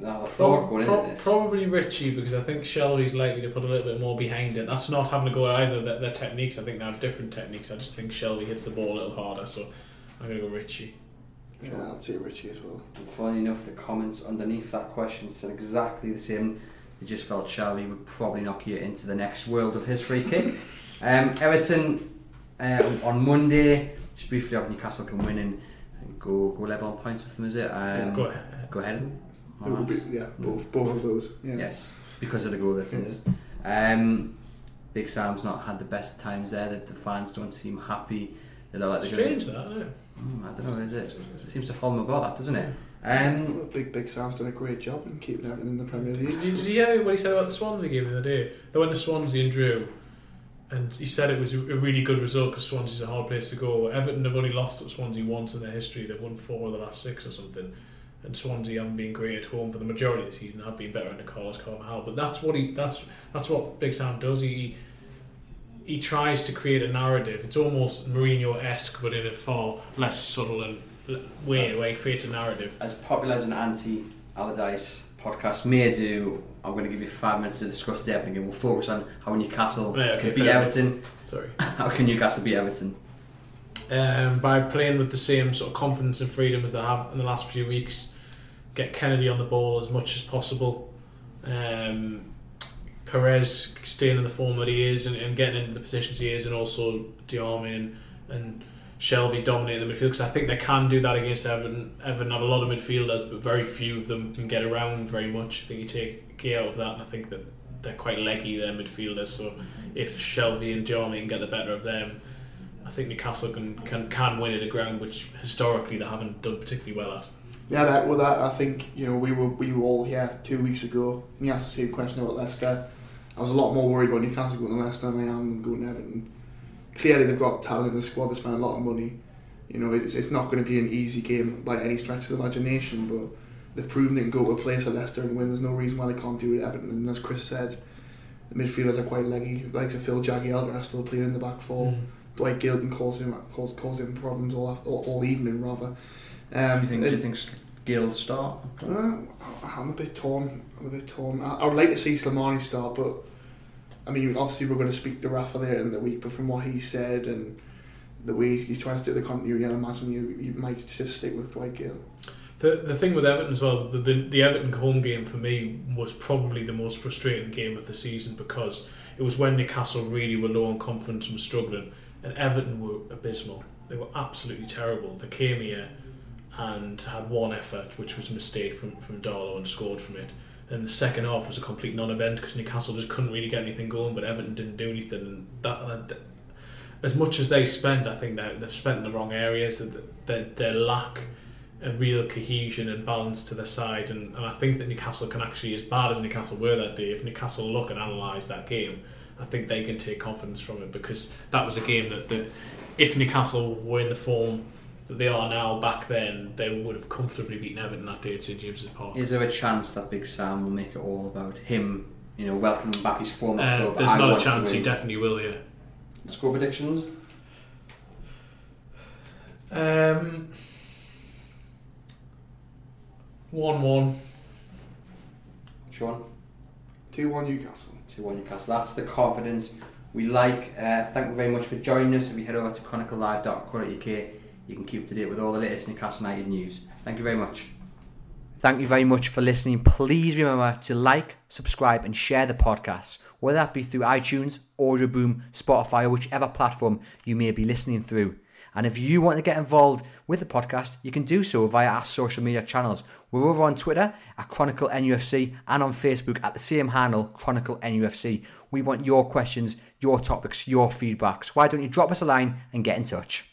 I thought going pro- this. Probably Ritchie because I think Shelvey's likely to put a little bit more behind it. That's not having to go either their, their techniques. I think they have different techniques. I just think Shelvey hits the ball a little harder, so I'm going to go Ritchie. Yeah, I'd say Ritchie as well. And funny enough, the comments underneath that question said exactly the same. They just felt Charlie would probably knock you into the next world of his free kick. Um, Everton uh, on Monday, just briefly, have Newcastle can win and go go level on points with them, is it? Um, Yeah, go ahead. Go ahead. It would be, yeah, both both of those. Yeah. Yes, because of the goal difference. Um, Big Sam's not had the best times there. That the fans don't seem happy. They look like they're Strange that, isn't it? Gonna, mm, I don't know. Is it? it seems to follow them about that, doesn't it? Um, Well, Big Big Sam's done a great job in keeping everything in the Premier League. Did you, did you hear what he said about the Swansea game the other day? They went to Swansea and drew, and he said it was a a really good result because Swansea's a hard place to go. Everton have only lost at Swansea once in their history. They've won four of the last six or something. And Swansea haven't been great at home for the majority of the season. Have been better under Carlos Carvalhal, but that's what he that's that's what Big Sam does. He he tries to create a narrative. It's almost Mourinho esque, but in a far less subtle and weird way where he creates a narrative. as popular as an anti Allardyce podcast may do, I'm going to give you five minutes to discuss the Everton game. We'll focus on how Newcastle Yeah, okay, beat fair Everton. Sorry. How can Newcastle beat Everton? um, by playing with the same sort of confidence and freedom as they have in the last few weeks. Get Kenedy on the ball as much as possible. Um, Perez staying in the form that he is and, and getting into the positions he is, and also Diame and, and Shelvey dominating the midfield because I think they can do that against Everton. Everton have a lot of midfielders, but very few of them can get around very much. I think you take key out of that, and I think that they're quite leggy, their midfielders. So if Shelvey and Diame can get the better of them, I think Newcastle can, can can win at a ground which historically they haven't done particularly well at. Yeah, that, well, that I think you know we were we were all here two weeks ago. And you asked the same question about Leicester. I was a lot more worried about Newcastle going to Leicester than I am than going to Everton. Clearly, they've got talent in the squad. They spent a lot of money. You know, it's, it's not going to be an easy game by any stretch of the imagination. But they've proven they can go to a place at Leicester and win. There's no reason why they can't do it at Everton. And as Chris said, the midfielders are quite leggy. Likes of Phil Jagielka are still playing in the back four. Mm. Dwight Gilton cause him cause, cause him problems all, after, all, all evening rather. Um, do you think? Do you think Gayle start? uh, I'm a bit torn. I'm a bit torn. I, I would like to see Slimani start, but I mean, obviously we're going to speak to Rafa later in the week. But from what he said and the way he's trying to stick the continuity, I imagine you, you might just stick with Dwight Gayle. The the thing with Everton as well, the, the the Everton home game for me was probably the most frustrating game of the season because it was when Newcastle really were low on confidence and struggling, and Everton were abysmal. They were absolutely terrible. They came here and had one effort, which was a mistake from from Darlow, and scored from it. And the second half was a complete non-event because Newcastle just couldn't really get anything going, but Everton didn't do anything. And that, that as much as they spent, I think they've spent in the wrong areas. Their, their lack a real cohesion and balance to their side, and, and I think that Newcastle can actually, as bad as Newcastle were that day, if Newcastle look and analyse that game, I think they can take confidence from it because that was a game that, that if Newcastle were in the form that they are now back then, they would have comfortably beaten Everton that day at St James's Park. Is there a chance that Big Sam will make it all about him? You know, welcoming back his former Uh, club. there's I not a chance he definitely will, yeah. Score predictions. Um, one one. Sean. 2 1 Newcastle. 2 1 Newcastle. That's the confidence we like. Uh, thank you very much for joining us. If you head over to chroniclelive.co.uk, you can keep up to date with all the latest Newcastle United news. Thank you very much. Thank you very much for listening. Please remember to like, subscribe, and share the podcast, whether that be through iTunes, Audio Boom, Spotify, or whichever platform you may be listening through. And if you want to get involved with the podcast, you can do so via our social media channels. We're over on Twitter at Chronicle NUFC and on Facebook at the same handle, Chronicle NUFC. We want your questions, your topics, your feedbacks. Why don't you drop us a line and get in touch?